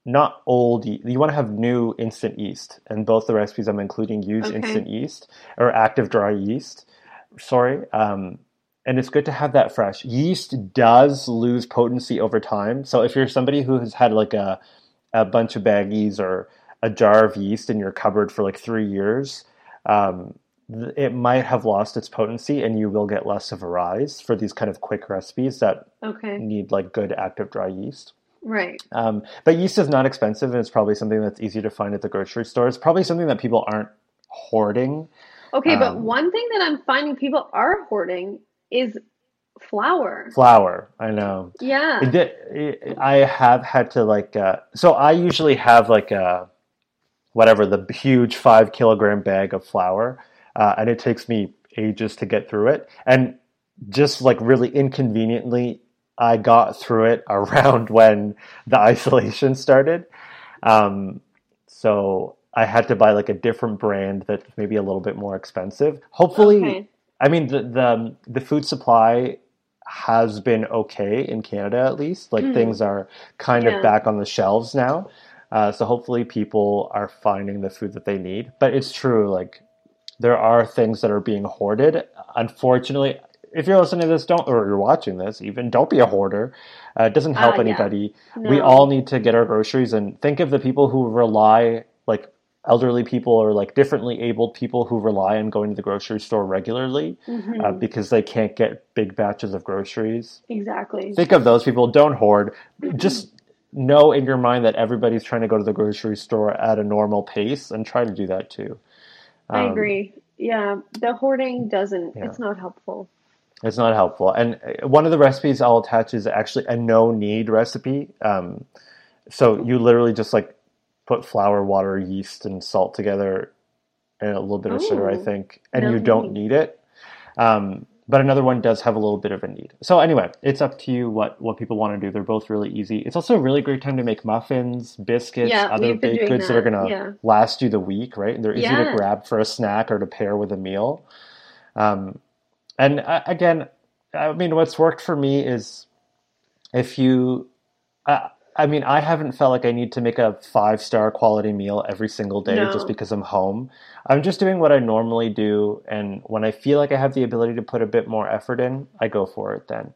not old. You want to have new instant yeast, and both the recipes I'm including use Okay. instant yeast or active dry yeast. Sorry, um, and it's good to have that fresh. Yeast does lose potency over time, so if you're somebody who has had like a a bunch of baggies or a jar of yeast in your cupboard for like three years, um, it might have lost its potency and you will get less of a rise for these kind of quick recipes that Okay. need like good active dry yeast. Right. Um, but yeast is not expensive and it's probably something that's easy to find at the grocery store. It's probably something that people aren't hoarding. Okay, but Um, one thing that I'm finding people are hoarding is flour. Flour, I know. Yeah. It it, I have had to like, uh, so I usually have like a, whatever, the huge five kilogram bag of flour, uh, and it takes me ages to get through it. And just like really inconveniently, I got through it <laughs> around when the isolation started. Um, so I had to buy like a different brand that's maybe a little bit more expensive. Hopefully, Okay. I mean the the the food supply has been okay in Canada at least. Like Mhm. things are kind Yeah. of back on the shelves now. Uh, so hopefully people are finding the food that they need. But it's true, like there are things that are being hoarded. Unfortunately, if you're listening to this, don't or you're watching this, even don't be a hoarder. Uh, it doesn't help Ah, yeah. anybody. We all need to get our groceries and think of the people who rely like elderly people or like differently abled people who rely on going to the grocery store regularly Mhm. uh, because they can't get big batches of groceries. exactly. Think of those people. Don't hoard. Just know in your mind that everybody's trying to go to the grocery store at a normal pace and try to do that too. I Um, agree. Yeah, the hoarding doesn't, Yeah. it's not helpful. It's not helpful. And uh, one of the recipes I'll attach is actually a no knead recipe. Um, so you literally just like put flour, water, yeast, and salt together and a little bit of sugar, I think, and no you don't need. need it. Um, but another one does have a little bit of a knead. So anyway, it's up to you what what people want to do. They're both really easy. It's also a really great time to make muffins, biscuits, Yeah, other baked goods that are gonna Yeah. last you the week, right? They're easy to grab for a snack or to pair with a meal. Um, and uh, again, I mean, what's worked for me is if you, uh, I mean, I haven't felt like I need to make a five star quality meal every single day just because I'm home. I'm just doing what I normally do. And when I feel like I have the ability to put a bit more effort in, I go for it then.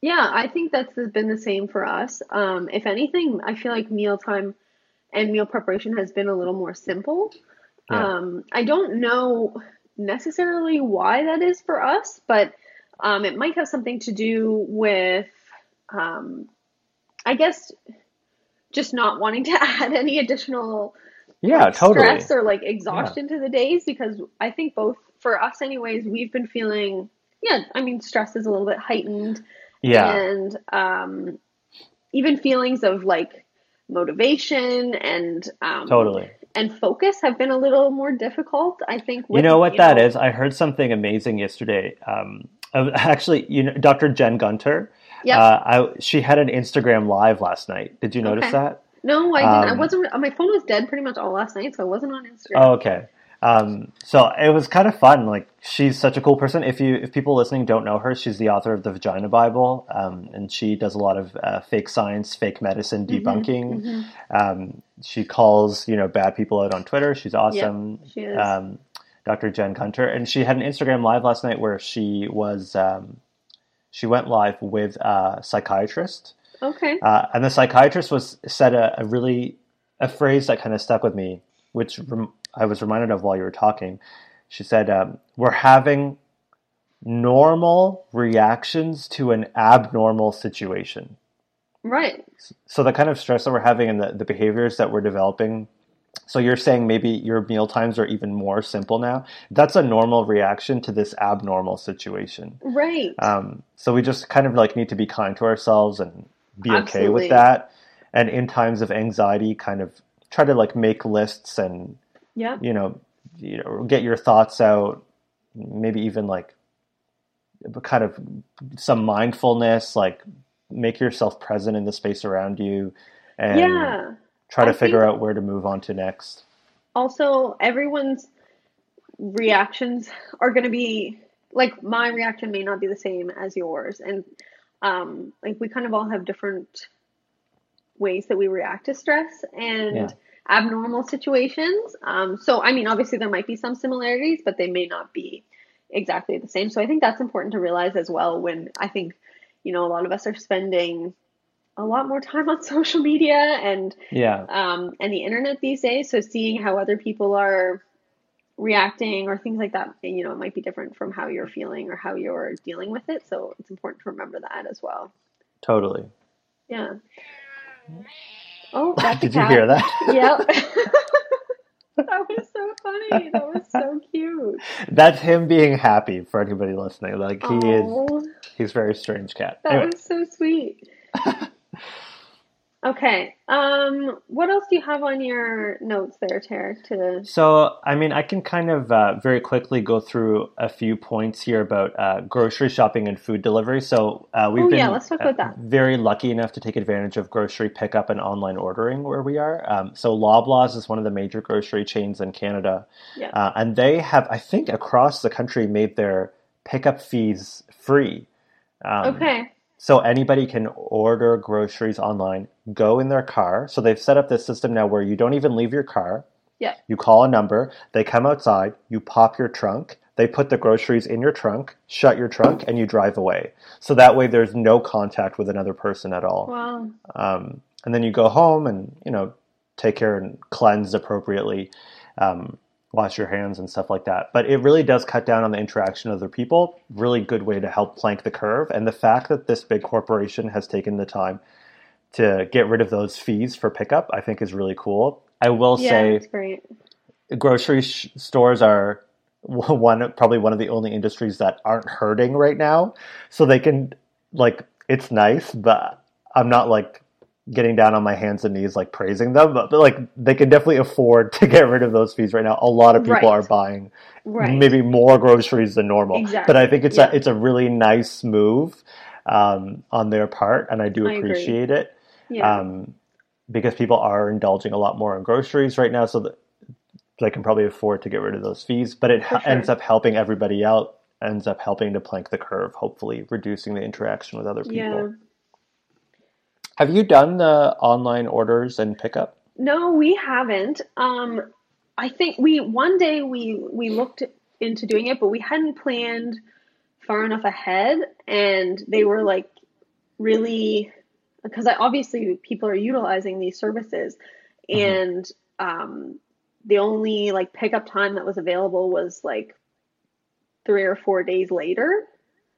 Yeah, I think that's been the same for us. Um, if anything, I feel like mealtime and meal preparation has been a little more simple. Yeah. Um, I don't know necessarily why that is for us, but um, it might have something to do with, um, I guess, just not wanting to <laughs> add any additional Yeah, like totally. stress or like exhaustion to the days because I think both for us anyways, we've been feeling yeah, I mean stress is a little bit heightened Yeah. and um even feelings of like motivation and um Totally. and focus have been a little more difficult, I think You know what you that know- is? I heard something amazing yesterday. Um, <laughs> actually, you know, Dr. Jen Gunter. Yep. Uh, I, she had an Instagram live last night. Did you notice Okay. that? No, I didn't. I um, wasn't my phone was dead pretty much all last night, so I wasn't on Instagram. Oh, okay. Um, so it was kind of fun. Like she's such a cool person. If you, if people listening don't know her, she's the author of the Vagina Bible, um, and she does a lot of uh, fake science, fake medicine Mm-hmm, debunking. Um, she calls you know bad people out on Twitter. She's awesome. she is. Um, Dr. Jen Gunter, and she had an Instagram live last night where she was um, she went live with a psychiatrist. Okay. Uh, and the psychiatrist was said a, a really a phrase that kind of stuck with me, which rem- I was reminded of while you were talking. She said, um, "We're having normal reactions to an abnormal situation." Right. So the kind of stress that we're having and the, the behaviors that we're developing. So you're saying maybe your meal times are even more simple now. That's a normal reaction to this abnormal situation. Right. Um, so we just kind of like need to be kind to ourselves and be okay with that. And in times of anxiety, kind of try to like make lists and yeah, you know, you know, get your thoughts out. Maybe even like kind of some mindfulness, like make yourself present in the space around you, and Yeah. Try to I figure out where to move on to next. also everyone's reactions are going to be like my reaction may not be the same as yours and um like we kind of all have different ways that we react to stress and Yeah. abnormal situations um so i mean obviously there might be some similarities but they may not be exactly the same so i think that's important to realize as well when i think you know a lot of us are spending a lot more time on <laughs> social media and Yeah, um, and the internet these days. So seeing how other people are reacting or things like that, you know, it might be different from how you're feeling or how you're dealing with it. So it's important to remember that as well. totally. Yeah. <laughs> Oh, Did you hear that? Yep. <laughs> that was so funny. That was so cute. That's him being happy for anybody listening. Like he is, Oh, he's a very strange cat. that Anyway, was so sweet. Okay. Um, what else do you have on your notes there, Tara? To so I mean, I can kind of uh, very quickly go through a few points here about uh, grocery shopping and food delivery. So uh, we've Oh, been yeah, let's talk about uh, that. very lucky enough to take advantage of grocery pickup and online ordering where we are. Um, so Loblaws is one of the major grocery chains in Canada, yeah. uh, and they have, I think, across the country made their pickup fees free. Um, Okay. So anybody can order groceries online, go in their car. So they've set up this system now where you don't even leave your car. Yeah. You call a number, they come outside, you pop your trunk, they put the groceries in your trunk, shut your trunk, and you drive away. So that way there's no contact with another person at all. Wow. Um, and then you go home and, you know, take care and cleanse appropriately, um, wash your hands and stuff like that. But it really does cut down on the interaction of other people. Really good way to help plank the curve. And the fact that this big corporation has taken the time to get rid of those fees for pickup, I think is really cool. I will Yeah, say great. grocery sh- stores are one probably one of the only industries that aren't hurting right now so they can like it's nice but i'm not like getting down on my hands and knees like praising them but, but like they can definitely afford <laughs> to get rid of those fees right now a lot of people Right. are buying Right. maybe more groceries than normal Exactly, but i think it's yeah. a it's a really nice move um, on their part and i do I appreciate it Yeah. um, because people are indulging a lot more in groceries right now, so that they can probably afford to get rid of those fees. But it h- ends up helping everybody out, ends up helping to plank the curve, hopefully reducing the interaction with other people. yeah. Have you done the online orders and pickup? No, we haven't. Um, I think we one day we we looked into doing it, but we hadn't planned far enough ahead, and they were like really because I, obviously people are utilizing these services, and um, the only like pickup time that was available was like three or four days later.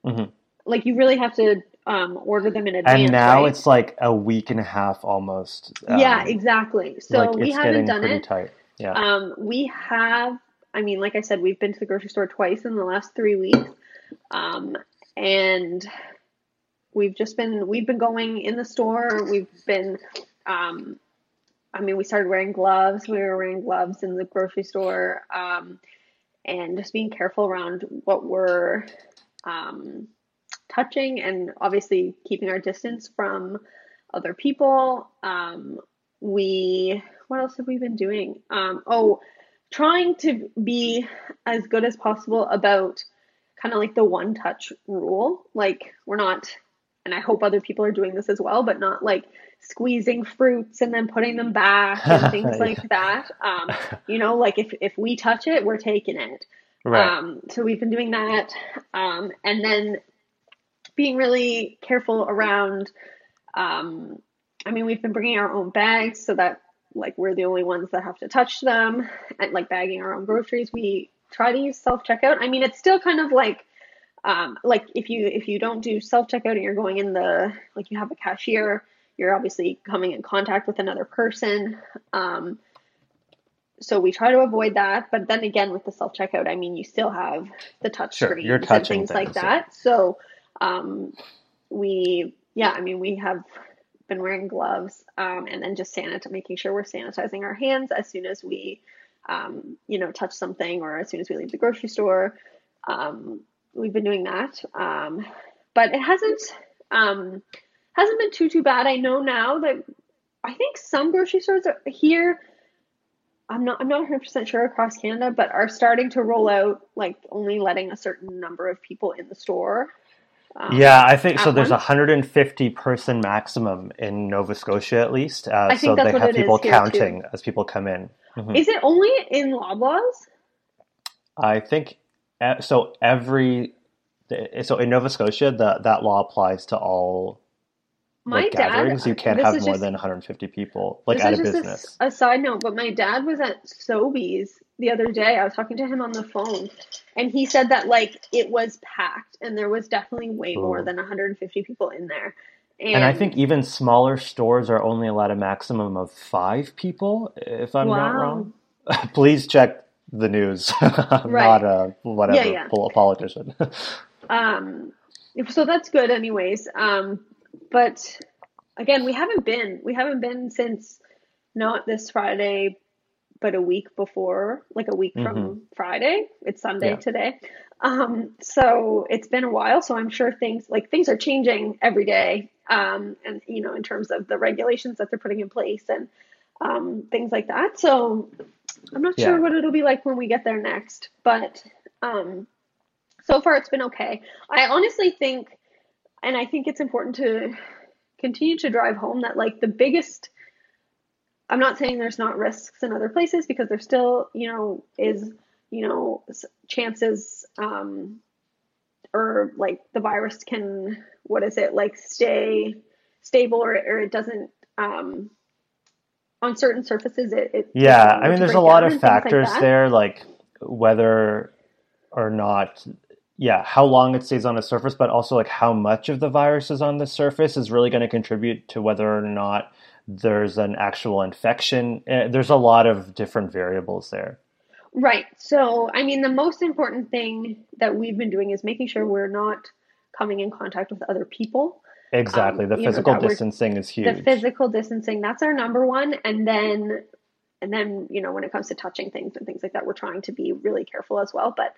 Mhm. Like you really have to um, order them in advance, And now right? it's like a week and a half almost. yeah, um, exactly. So like we haven't done it. tight. Yeah. Um, we have, I mean, like I said, we've been to the grocery store twice in the last three weeks. Um, and we've just been, we've been going in the store. We've been, um, I mean, we started wearing gloves. We were wearing gloves in the grocery store. Um, and just being careful around what we're, um, touching and obviously keeping our distance from other people. Um, we what else have we been doing? Um, oh, trying to be as good as possible about kind of like the one touch rule. Like we're not, and I hope other people are doing this as well, but not like squeezing fruits and then putting them back and <laughs> things like that. Um, you know, like if if we touch it, we're taking it. right. Um, so we've been doing that. Um, and then being really careful around, um, I mean, we've been bringing our own bags so that like we're the only ones that have to touch them and like bagging our own groceries. We try to use self checkout. I mean, it's still kind of like, um, like if you if you don't do self checkout and you're going in the like you have a cashier, you're obviously coming in contact with another person. Um, so we try to avoid that. But then again, with the self checkout, I mean, you still have the touch Sure, screens you're and things like things, yeah. that. So um, we, yeah, I mean, we have been wearing gloves um, and then just sanit- making sure we're sanitizing our hands as soon as we, um, you know, touch something or as soon as we leave the grocery store. Um, we've been doing that, um, but it hasn't um, hasn't been too too bad. I know now that I think some grocery stores are here. I'm not I'm not 100 percent sure across Canada, but are starting to roll out like only letting a certain number of people in the store. Um, Yeah, I think so. There's a once. 150 person maximum in Nova Scotia, at least. Uh, so they have people counting as people come in. Mhm. Is it only in Loblaws? I think so. Every so in Nova Scotia, the, that law applies to all My like dad- gatherings, you can't have more just- than 150 people, like at a just a business. A, side note, but my dad was at Sobeys the other day. I was talking to him on the phone, and he said that like it was packed, and there was definitely way more than 150 people in there. And, And I think even smaller stores are only allowed a maximum of five people, if I'm not wrong. <laughs> Please check the news. <laughs> I'm Right. not a whatever Yeah, yeah. politician. <laughs> Um, so that's good, anyways. Um, but again, we haven't been we haven't been since not this Friday, but a week before, like a week from Friday. It's Sunday Yeah. today. Um, so it's been a while. So I'm sure things like things are changing every day. Um, and you know, in terms of the regulations that they're putting in place and um, things like that. So I'm not Yeah. sure what it'll be like when we get there next, but um, so far it's been okay. I honestly think, and I think it's important to continue to drive home that like the biggest. I'm not saying there's not risks in other places because there still, you know, is, you know, chances, um, or like the virus can, what is it, like stay stable or, or it doesn't, um, on certain surfaces it, it Yeah, I mean, there's a lot of things like factors there, like whether or not, yeah, how long it stays on the surface, but also like how much of the virus is on the surface is really going to contribute to whether or not there's an actual infection. Eh, There's a lot of different variables there. Right. So, I mean, the most important thing that we've been doing is making sure we're not coming in contact with other people. Exactly. Um, the you know, physical distancing is huge. The physical distancing, that's our number one. And then, and then, you know, when it comes to touching things and things like that, we're trying to be really careful as well. But,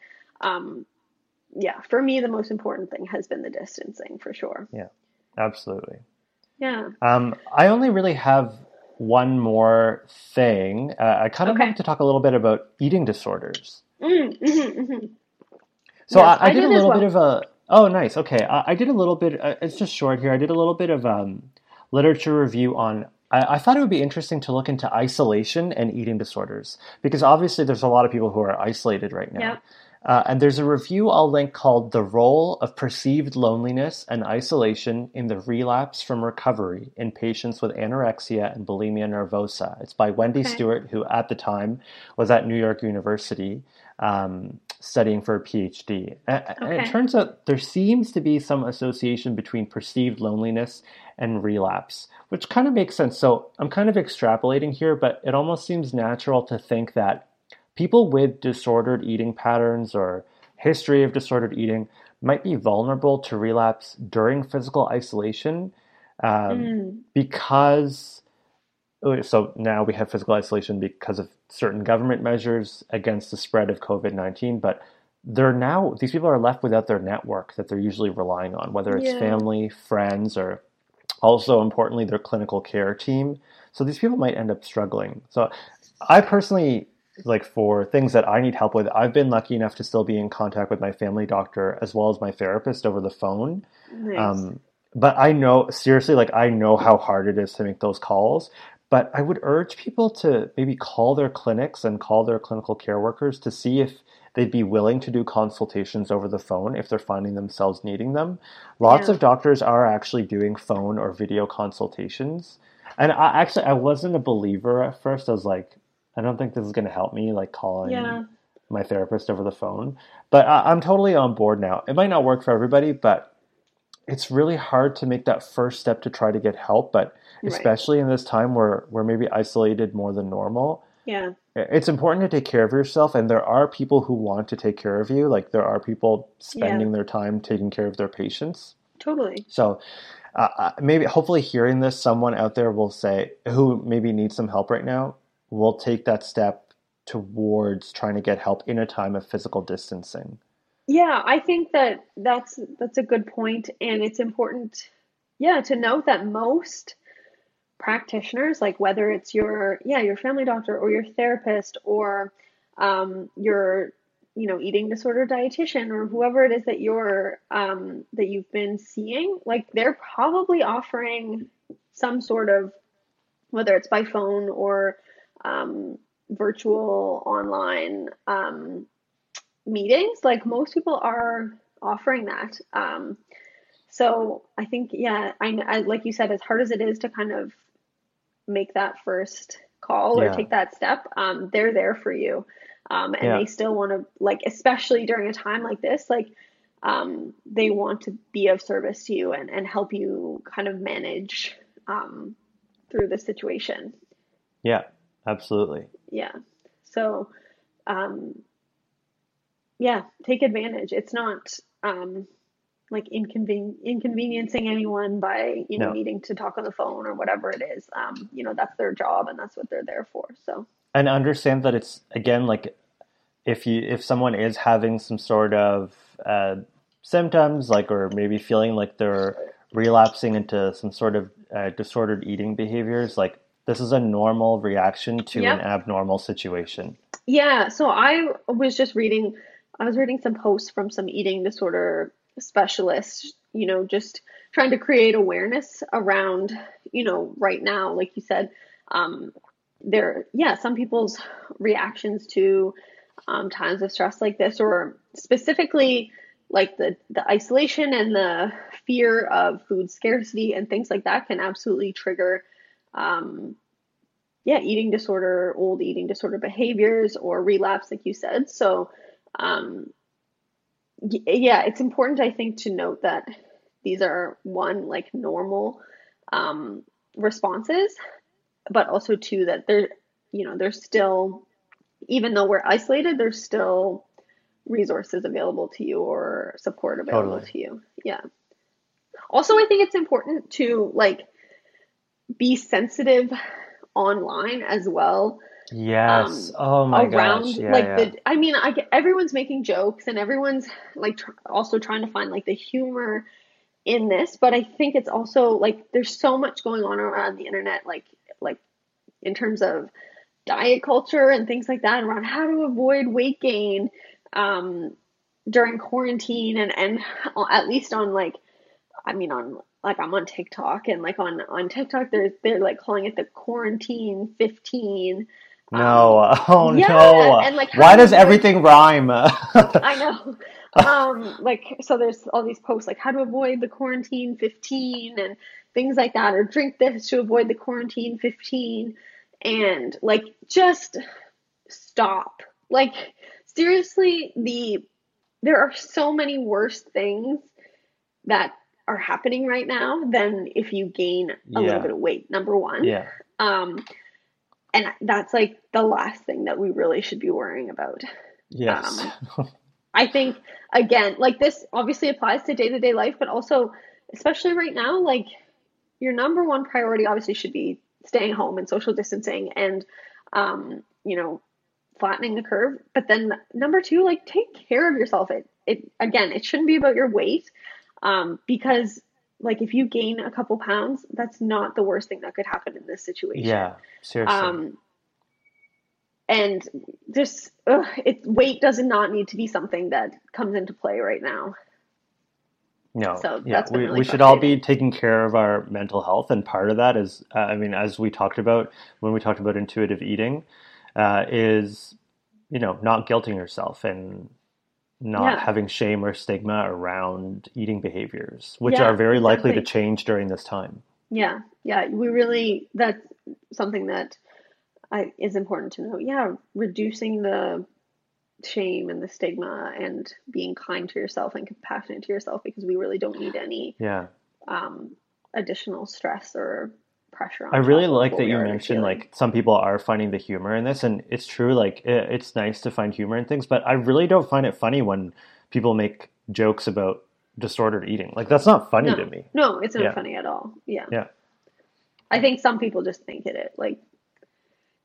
um, yeah, for me, the most important thing has been the distancing for sure. Yeah, absolutely. Yeah. Um, I only really have one more thing. Uh, I kind of Okay. wanted to talk a little bit about eating disorders. Mm, hmm hmm So Yes, I, I I did a little well. bit of a. Oh, nice. Okay, I, I did a little bit. Uh, it's just short here. I did a little bit of um, literature review on. I, I thought it would be interesting to look into isolation and eating disorders because obviously there's a lot of people who are isolated right now. Yep. Uh, and there's a review I'll link called "The Role of Perceived Loneliness and Isolation in the Relapse from Recovery in Patients with Anorexia and Bulimia Nervosa." It's by Wendy Okay. Stewart, who at the time was at New York University um, studying for a PhD. A- And it turns out there seems to be some association between perceived loneliness and relapse, which kind of makes sense. So I'm kind of extrapolating here, but it almost seems natural to think that people with disordered eating patterns or history of disordered eating might be vulnerable to relapse during physical isolation um, Mm, because oh, so now we have physical isolation because of certain government measures against the spread of COVID-19 but they're now these people are left without their network that they're usually relying on whether it's Yeah. family friends or also importantly their clinical care team. So these people might end up struggling. So i personally like for things that i need help with i've been lucky enough to still be in contact with my family doctor as well as my therapist over the phone nice. um, but I know seriously, like I know how hard it is to make those calls. But I would urge people to maybe call their clinics and call their clinical care workers to see if they'd be willing to do consultations over the phone if they're finding themselves needing them. Lots Yeah. of doctors are actually doing phone or video consultations. And I actually I wasn't a believer at first. I was like, I don't think this is going to help me, like calling yeah. my therapist over the phone. But I, I'm totally on board now. It might not work for everybody, but it's really hard to make that first step to try to get help. But Right. especially in this time where we're maybe isolated more than normal, Yeah. it's important to take care of yourself. And there are people who want to take care of you. Like there are people spending their time taking care of their patients. Totally. So uh, uh, maybe, hopefully, hearing this, someone out there will say, who maybe needs some help right now, will take that step towards trying to get help in a time of physical distancing. Yeah, I think that that's that's a good point, and it's important, yeah, to note that most practitioners, like whether it's your yeah your family doctor or your therapist or um, your you know eating disorder dietitian or whoever it is that you're um, that you've been seeing, like they're probably offering some sort of whether it's by phone or um, virtual online um, meetings like most people are offering that um, So I think, yeah, I, I like you said, as hard as it is to kind of make that first call or Yeah. take that step, um, they're there for you. Um, and Yeah. they still want to, like, especially during a time like this, like, um, they want to be of service to you and, and help you kind of manage um, through the situation. Yeah, absolutely. Yeah. So, um, yeah, take advantage. It's not um, like inconven- inconveniencing anyone by, you know, No. needing to talk on the phone or whatever it is. Um, you know, that's their job and that's what they're there for. So, and understand that it's again like if you if someone is having some sort of uh, symptoms like or maybe feeling like they're relapsing into some sort of uh, disordered eating behaviors like this is a normal reaction to Yep. an abnormal situation Yeah, so I was just reading, I was reading some posts from some eating disorder specialists, you know, just trying to create awareness around, you know, right now, like you said, um, there, yeah, some people's reactions to um, times of stress like this, or specifically like the the isolation and the fear of food scarcity and things like that, can absolutely trigger um, yeah, eating disorder, old eating disorder behaviors, or relapse, like you said. So, um, yeah, it's important, I think, to note that these are one, like normal um, responses, but also two, that they're, you know, there's still, even though we're isolated, there's still resources available to you or support available Totally. to you. Yeah. Also, I think it's important to like be sensitive online as well. Yes. Um, oh my around gosh yeah like yeah. The i mean i get everyone's making jokes and everyone's like tr- also trying to find like the humor in this but i think it's also like there's so much going on around the internet like like in terms of diet culture and things like that around how to avoid weight gain um during quarantine and and at least on like I mean on like I'm on TikTok and like on on TikTok they're they're like calling it the quarantine 15 no um <laughs> oh yeah no and like why does everything rhyme? <laughs> I know. Um like so there's all these posts like how to avoid the quarantine 15 and things like that or drink this to avoid the quarantine 15 and like just stop. Like seriously the there are so many worse things that are happening right now than if you gain a little bit of weight number one. Yeah. Um and that's like the last thing that we really should be worrying about. Yes. Um i think again like this obviously applies to day-to-day life but also especially right now like your number one priority obviously should be staying home and social distancing and um you know flattening the curve. But then number two like take care of yourself. It it again it shouldn't be about your weight um because like if you gain a couple pounds that's not the worst thing that could happen in this situation. Yeah seriously. Um and just ugh, it weight does not need to be something that comes into play right now. No, so yeah, that's we, really we should all be taking care of our mental health, and part of that is, uh, I mean, as we talked about when we talked about intuitive eating, uh, is, you know, not guilting yourself and not yeah having shame or stigma around eating behaviors, which yeah are very likely to change during this time. yeah yeah we really that's something that I, is important to know yeah reducing the shame and the stigma and being kind to yourself and compassionate to yourself because we really don't need any Yeah. um, additional stress or pressure I really like that you mentioned like some people are finding the humor in this, and it's true. Like it, it's nice to find humor in things, but I really don't find it funny when people make jokes about disordered eating. Like that's not funny to me. no, it's not Yeah, funny at all. Yeah. yeah, I think some people just think it, it like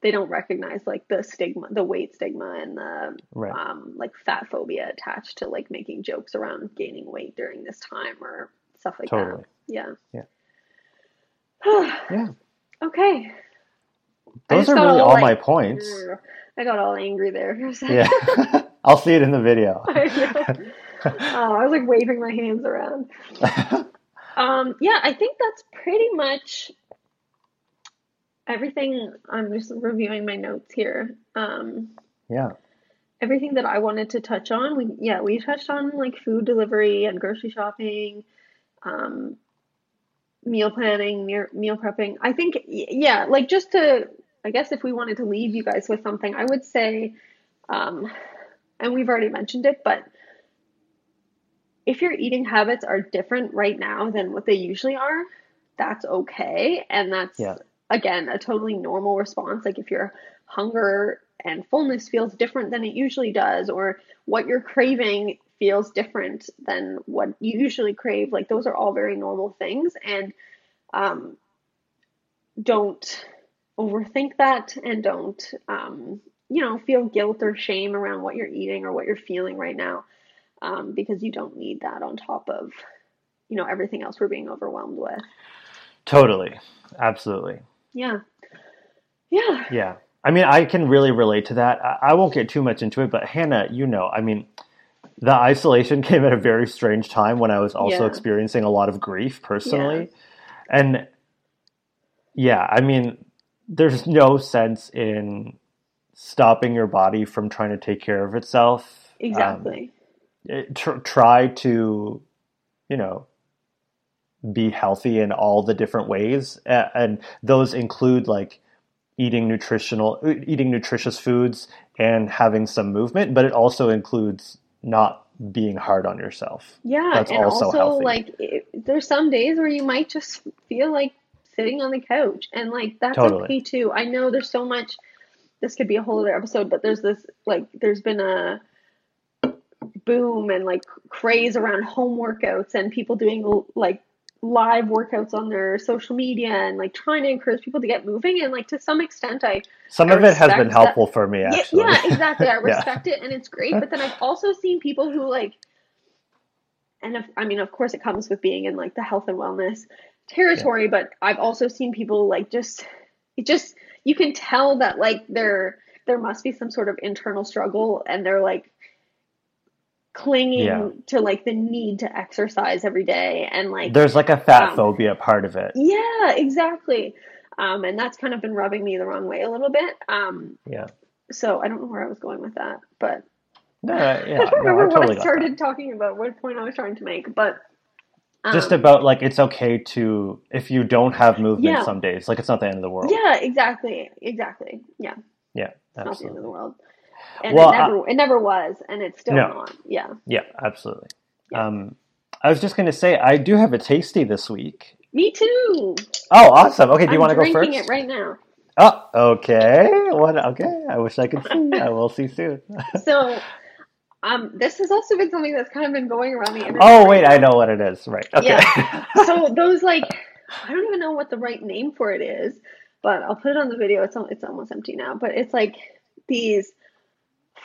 they don't recognize like the stigma, the weight stigma and the right, um like fat phobia attached to like making jokes around gaining weight during this time or stuff like that. Yeah. Yeah, <sighs> yeah. Okay. Those are really all all like my points. <laughs> I got all angry there for a second. Yeah. <laughs> I'll see it in the video. <laughs> I. Oh, I was like waving my hands around. Um, yeah, I think that's pretty much everything. I'm just reviewing my notes here. Um, Yeah, everything that I wanted to touch on, we yeah, we touched on like food delivery and grocery shopping. um, meal planning, meal, meal prepping. I think, yeah, like just to, I guess if we wanted to leave you guys with something, I would say, um, and we've already mentioned it, but if your eating habits are different right now than what they usually are, that's okay. And that's, Yeah. again, a totally normal response. Like if your hunger and fullness feels different than it usually does, or what you're craving feels different than what you usually crave, like those are all very normal things. And um, don't overthink that and don't, um, you know, feel guilt or shame around what you're eating or what you're feeling right now um, because you don't need that on top of, you know, everything else we're being overwhelmed with. Totally. Absolutely. Yeah. Yeah. Yeah. I mean, I can really relate to that. I, I won't get too much into it, but Hannah, you know, I mean, the isolation <laughs> came at a very strange time when I was also Yeah. experiencing a lot of grief personally. And yeah, I mean, there's no sense in stopping your body from trying to take care of itself. Um, Exactly. it- tr- try to, you know, be healthy in all the different ways, and those include like eating nutritional, eating nutritious foods and having some movement. But it also includes not being hard on yourself. Yeah, That's and also also, healthy. like it, there's some days where you might just feel like sitting on the couch, and like that's Totally. okay too. I know there's so much. This could be a whole other episode, but there's this like there's been a boom and like craze around home workouts and people doing like live workouts on their social media and like trying to encourage people to get moving and like to some extent I Some I of it has been respect that- helpful for me, yeah, actually. yeah, exactly. I <laughs> Yeah. respect it and it's great. But then I've also seen people who like, and if, I mean, of course, it comes with being in like the health and wellness territory. But I've also seen people like just, it just you can tell that like there there must be some sort of internal struggle, and they're like clinging Yeah. to like the need to exercise every day and like There's like a fat Um, phobia part of it. yeah, exactly. Um, and that's kind of been rubbing me the wrong way a little bit. Um, Yeah. so I don't know where I was going with that, but No, <laughs> I don't no, remember I what I started talking about, what point I was trying to make, but that. Just um, about like it's okay to if you don't have movement Yeah. some days, like it's not the end of the world. yeah, exactly, exactly, yeah, Yeah, it's not the end of absolutely. the world, and Well, it never, it never was, and it's still No. not. Yeah, Yeah, absolutely. Yeah. Um, I was just going to say, I do have a tasty this week. me too. Oh, awesome. Okay, do you I'm want to go drinking first? it right now. Oh, okay. What? Okay, I wish I could see. I will see soon. <laughs> So, um, this has also been something that's kind of been going around the internet. oh, wait, now. I know what it is. Right. Okay. <laughs> so <laughs> those like I don't even know what the right name for it is, but I'll put it on the video. It's it's almost empty now, but it's like these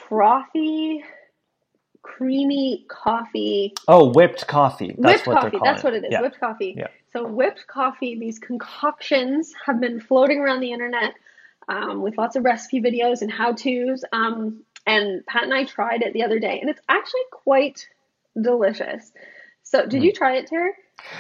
frothy, creamy coffee, oh, whipped coffee. That's whipped what coffee. That's what it is. Yeah. Whipped coffee. Yeah. So whipped coffee. These concoctions have been floating around the internet um, with lots of recipe videos and how tos. Um, and Pat and I tried it the other day, and it's actually quite delicious. So, Hmm. did you try it, Tara?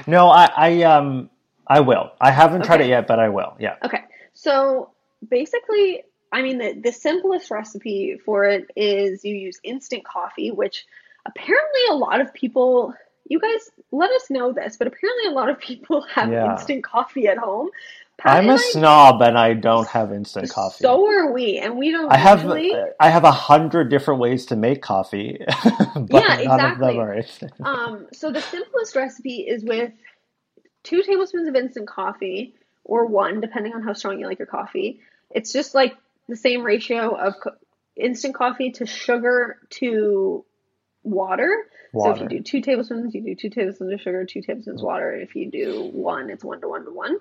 No, I, I, um, I will. I haven't tried it yet, but I will. Yeah. Okay, so basically, I mean, the, the simplest recipe for it is you use instant coffee, which apparently a lot of people, you guys let us know this, but apparently a lot of people <laughs> have Yeah. instant coffee at home. Pat I'm a I- snob, and I don't have instant coffee. So are we, and we don't I have usually. I have a hundred different ways to make coffee, <laughs> but Yeah, exactly. them are instant. <laughs> Um, so the simplest recipe is with two tablespoons of instant coffee, or one, depending on how strong you like your coffee. It's just like the same ratio of co- instant coffee to sugar to water. So if you do two tablespoons, you do two tablespoons of sugar, two tablespoons of water. If you do one, it's one to one to one.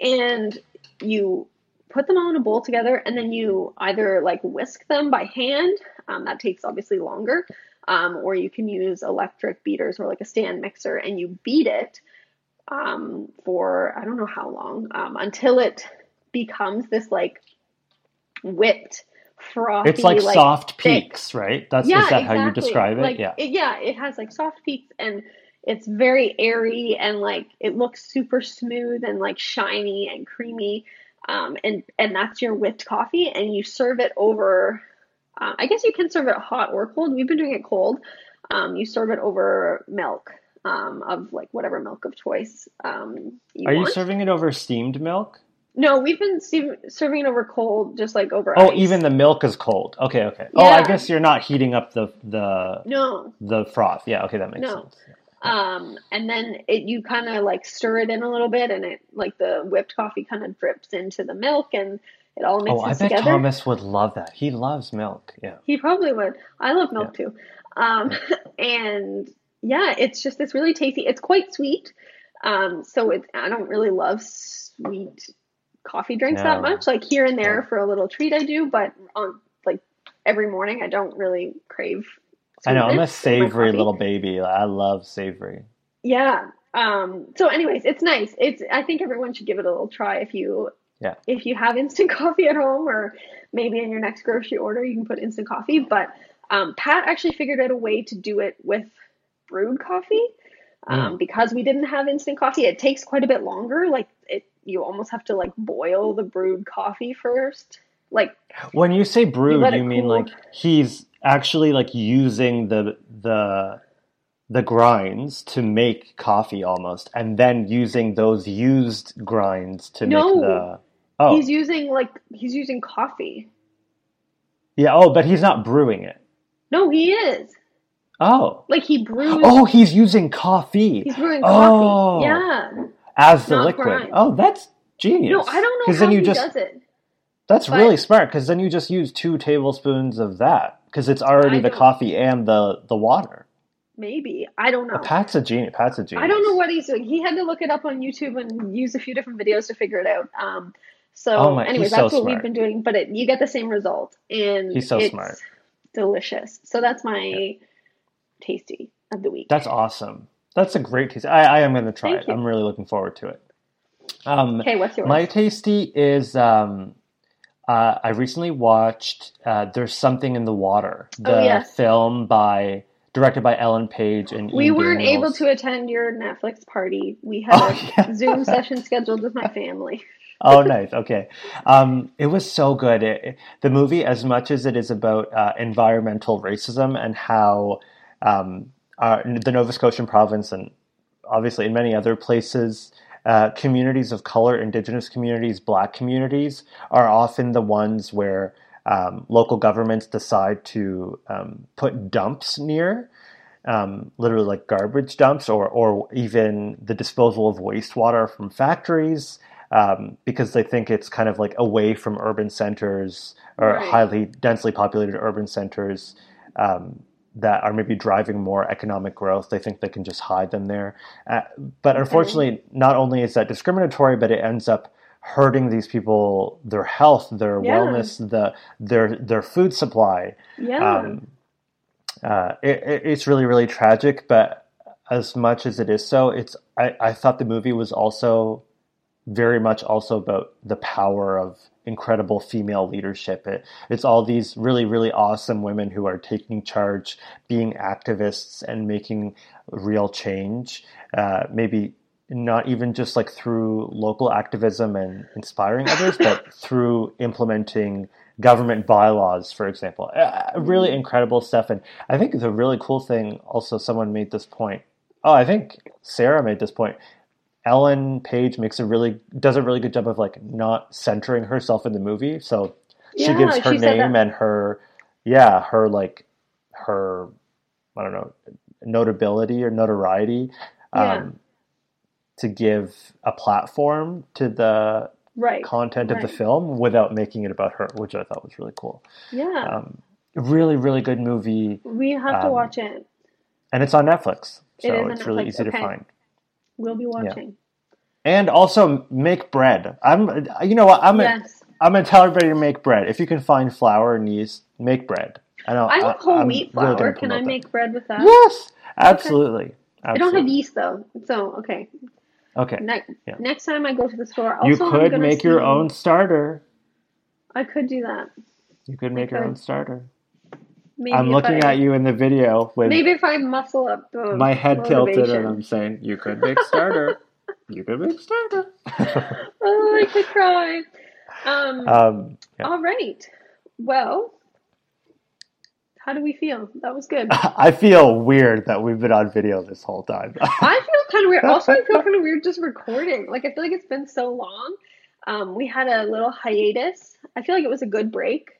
And you put them all in a bowl together, and then you either like whisk them by hand. Um, that takes obviously longer. Um, or you can use electric beaters or like a stand mixer, and you beat it um, for I don't know how long um, until it becomes this like whipped, frothy. It's like, soft thick- peaks, right? That's yeah, is that how you describe it? Like, yeah. yeah, it has like soft peaks and it's very airy and like it looks super smooth and like shiny and creamy. Um, and and that's your whipped coffee, and you serve it over. Um, I guess you can serve it hot or cold. We've been doing it cold. Um, you serve it over milk, um, of like whatever milk of choice um, you Are you serving it over steamed milk? No, we've been serving it over cold, just like over Oh, ice. even the milk is cold. Okay, okay. Oh, I guess you're not heating up the the no. the froth. Yeah, okay, that makes No. sense. Um, and then it you kind of like stir it in a little bit, and it like the whipped coffee kind of drips into the milk, and it all mixes together. Oh, I bet together. Thomas would love that. He loves milk. Yeah. He probably would. I love milk too. Um, <laughs> and yeah, it's just it's really tasty. It's quite sweet. Um, so it I don't really love sweet coffee drinks that much. Like here and there No. for a little treat I do, but on like every morning I don't really crave I know, I'm a sweetness in my savory little baby. I love savory. Yeah. Um, so anyways, it's nice. It's I think everyone should give it a little try if you Yeah. if you have instant <laughs> coffee at home or maybe in your next grocery order you can put instant coffee. But um, Pat actually figured out a way to do it with brewed coffee. Um, because we didn't have instant coffee, it takes quite a bit longer. Like you almost have to like boil the brewed coffee first. Like When you say brewed, let you, mean cool. like he's actually like using the the the grinds to make coffee almost, and then using those used grinds to No. make the oh he's using like he's using coffee. yeah oh, but he's not brewing it. No, he is. Oh Like he brews oh, he's using coffee he's brewing Oh. coffee. Yeah. As the liquid. grind. Oh, that's genius. No, I don't know how then you he just does it. That's But- really smart because then you just use two tablespoons of that because it's already I the coffee and the the water. Maybe. I don't know. Pat's a genius. Pat's a genius. I don't know what he's doing. He had to look it up on YouTube and use a few different videos to figure it out. Um, so, Oh my- anyways, he's so that's what smart. we've been doing, but it, you get the same result, and He's so it's smart. delicious. So that's my tasty of the week. That's awesome. That's a great taste. I, I am going to try Thank it. you. I'm really looking forward to it. Um, okay, what's yours? my tasty is um, uh, I recently watched uh, "There's Something in the Water," the Oh, yes. film by directed by Ellen Page and we weren't able to attend your Netflix party. We had Oh, a <laughs> yeah. Zoom session scheduled with my family. <laughs> oh, nice. Okay. Um, it was so good. It, it- the movie, as much as it is about uh, environmental racism and how um, uh, the Nova Scotian province and obviously in many other places, uh, communities of color, indigenous communities, black communities are often the ones where um, local governments decide to um, put dumps near um, literally like garbage dumps or, or even the disposal of wastewater from factories um, because they think it's kind of like away from urban centers or Right. highly densely populated urban centers um, that are maybe driving more economic growth. They think they can just hide them there. Uh, but unfortunately, not only is that discriminatory, but it ends up hurting these people, their health, their Yeah. wellness, the their their food supply. Yeah. Um, uh, it, it, it's really, really tragic, but as much as it is so, it's I, I thought the movie was also very much also about the power of incredible female leadership. It, it's all these really, really awesome women who are taking charge, being activists, and making real change. Uh, maybe not even just like through local activism and inspiring others, <laughs> but through implementing government bylaws, for example. Uh, really incredible stuff. And I think the really cool thing, also, someone made this point. Oh, I think Sarah made this point. Ellen Page makes a really does a really good job of like not centering herself in the movie. So she Yeah, gives her she name and her yeah, her like her I don't know notability or notoriety Yeah. um, to give a platform to the right. content of the film without making it about her, which I thought was really cool. Yeah. Um, really, really good movie, we have to um, watch it. and it's on Netflix, so on it's really Netflix, easy to find. We'll be watching. And also make bread. I'm, you know what? I'm, yes. I'm gonna tell everybody to make bread. If you can find flour and yeast, make bread. I know. I have whole I'm wheat flour. gonna Can I that. make bread with that? Yes, absolutely. I don't have yeast though. So, okay. Okay, Ne- Yeah. Next time I go to the store, also you could make your own starter. I could do that. You could make your could. own starter. Maybe I'm looking I, at you in the video with Maybe if I muscle up my head tilted, and I'm saying, "You could make starter. <laughs> you could make starter." <laughs> Oh, I could cry. Um, um, yeah. All right. Well, How do we feel? That was good. <laughs> I feel weird that we've been on video this whole time. I feel kind of weird. Also, I feel kind of weird just recording. Like I feel like it's been so long. Um, we had a little hiatus. I feel like it was a good break.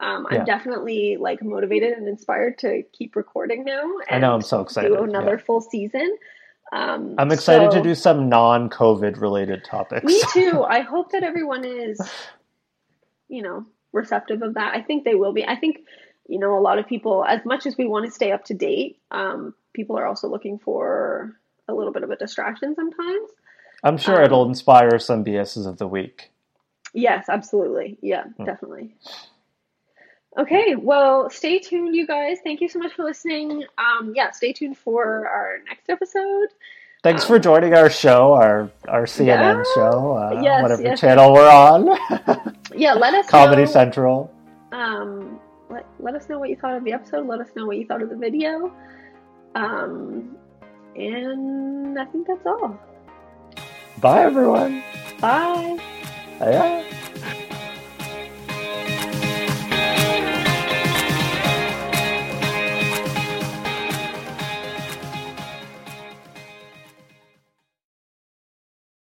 Um, I'm Yeah. definitely like motivated and inspired to keep recording now. I know, I'm so excited, Do another yeah. full season. Um, I'm excited so- to do some non-COVID related topics. Me <laughs> too. I hope that everyone is, you know, receptive of that. I think they will be. I think, you know, a lot of people, as much as we want to stay up to date, um, people are also looking for a little bit of a distraction sometimes. I'm sure Um, it'll inspire some BSs of the week. Yes, absolutely. Yeah, Hmm. definitely. Okay, well, stay tuned, you guys. Thank you so much for listening. Um, yeah, stay tuned for our next episode. Thanks um, for joining our show, our our CNN Yeah. show, uh, Yes, whatever yes, channel we're on, <laughs> Yeah, let us know. Comedy know. Central. um, let, let us know what you thought of the episode. Let us know what you thought of the video. Um, and I think that's all. Bye, everyone. Bye. Yeah.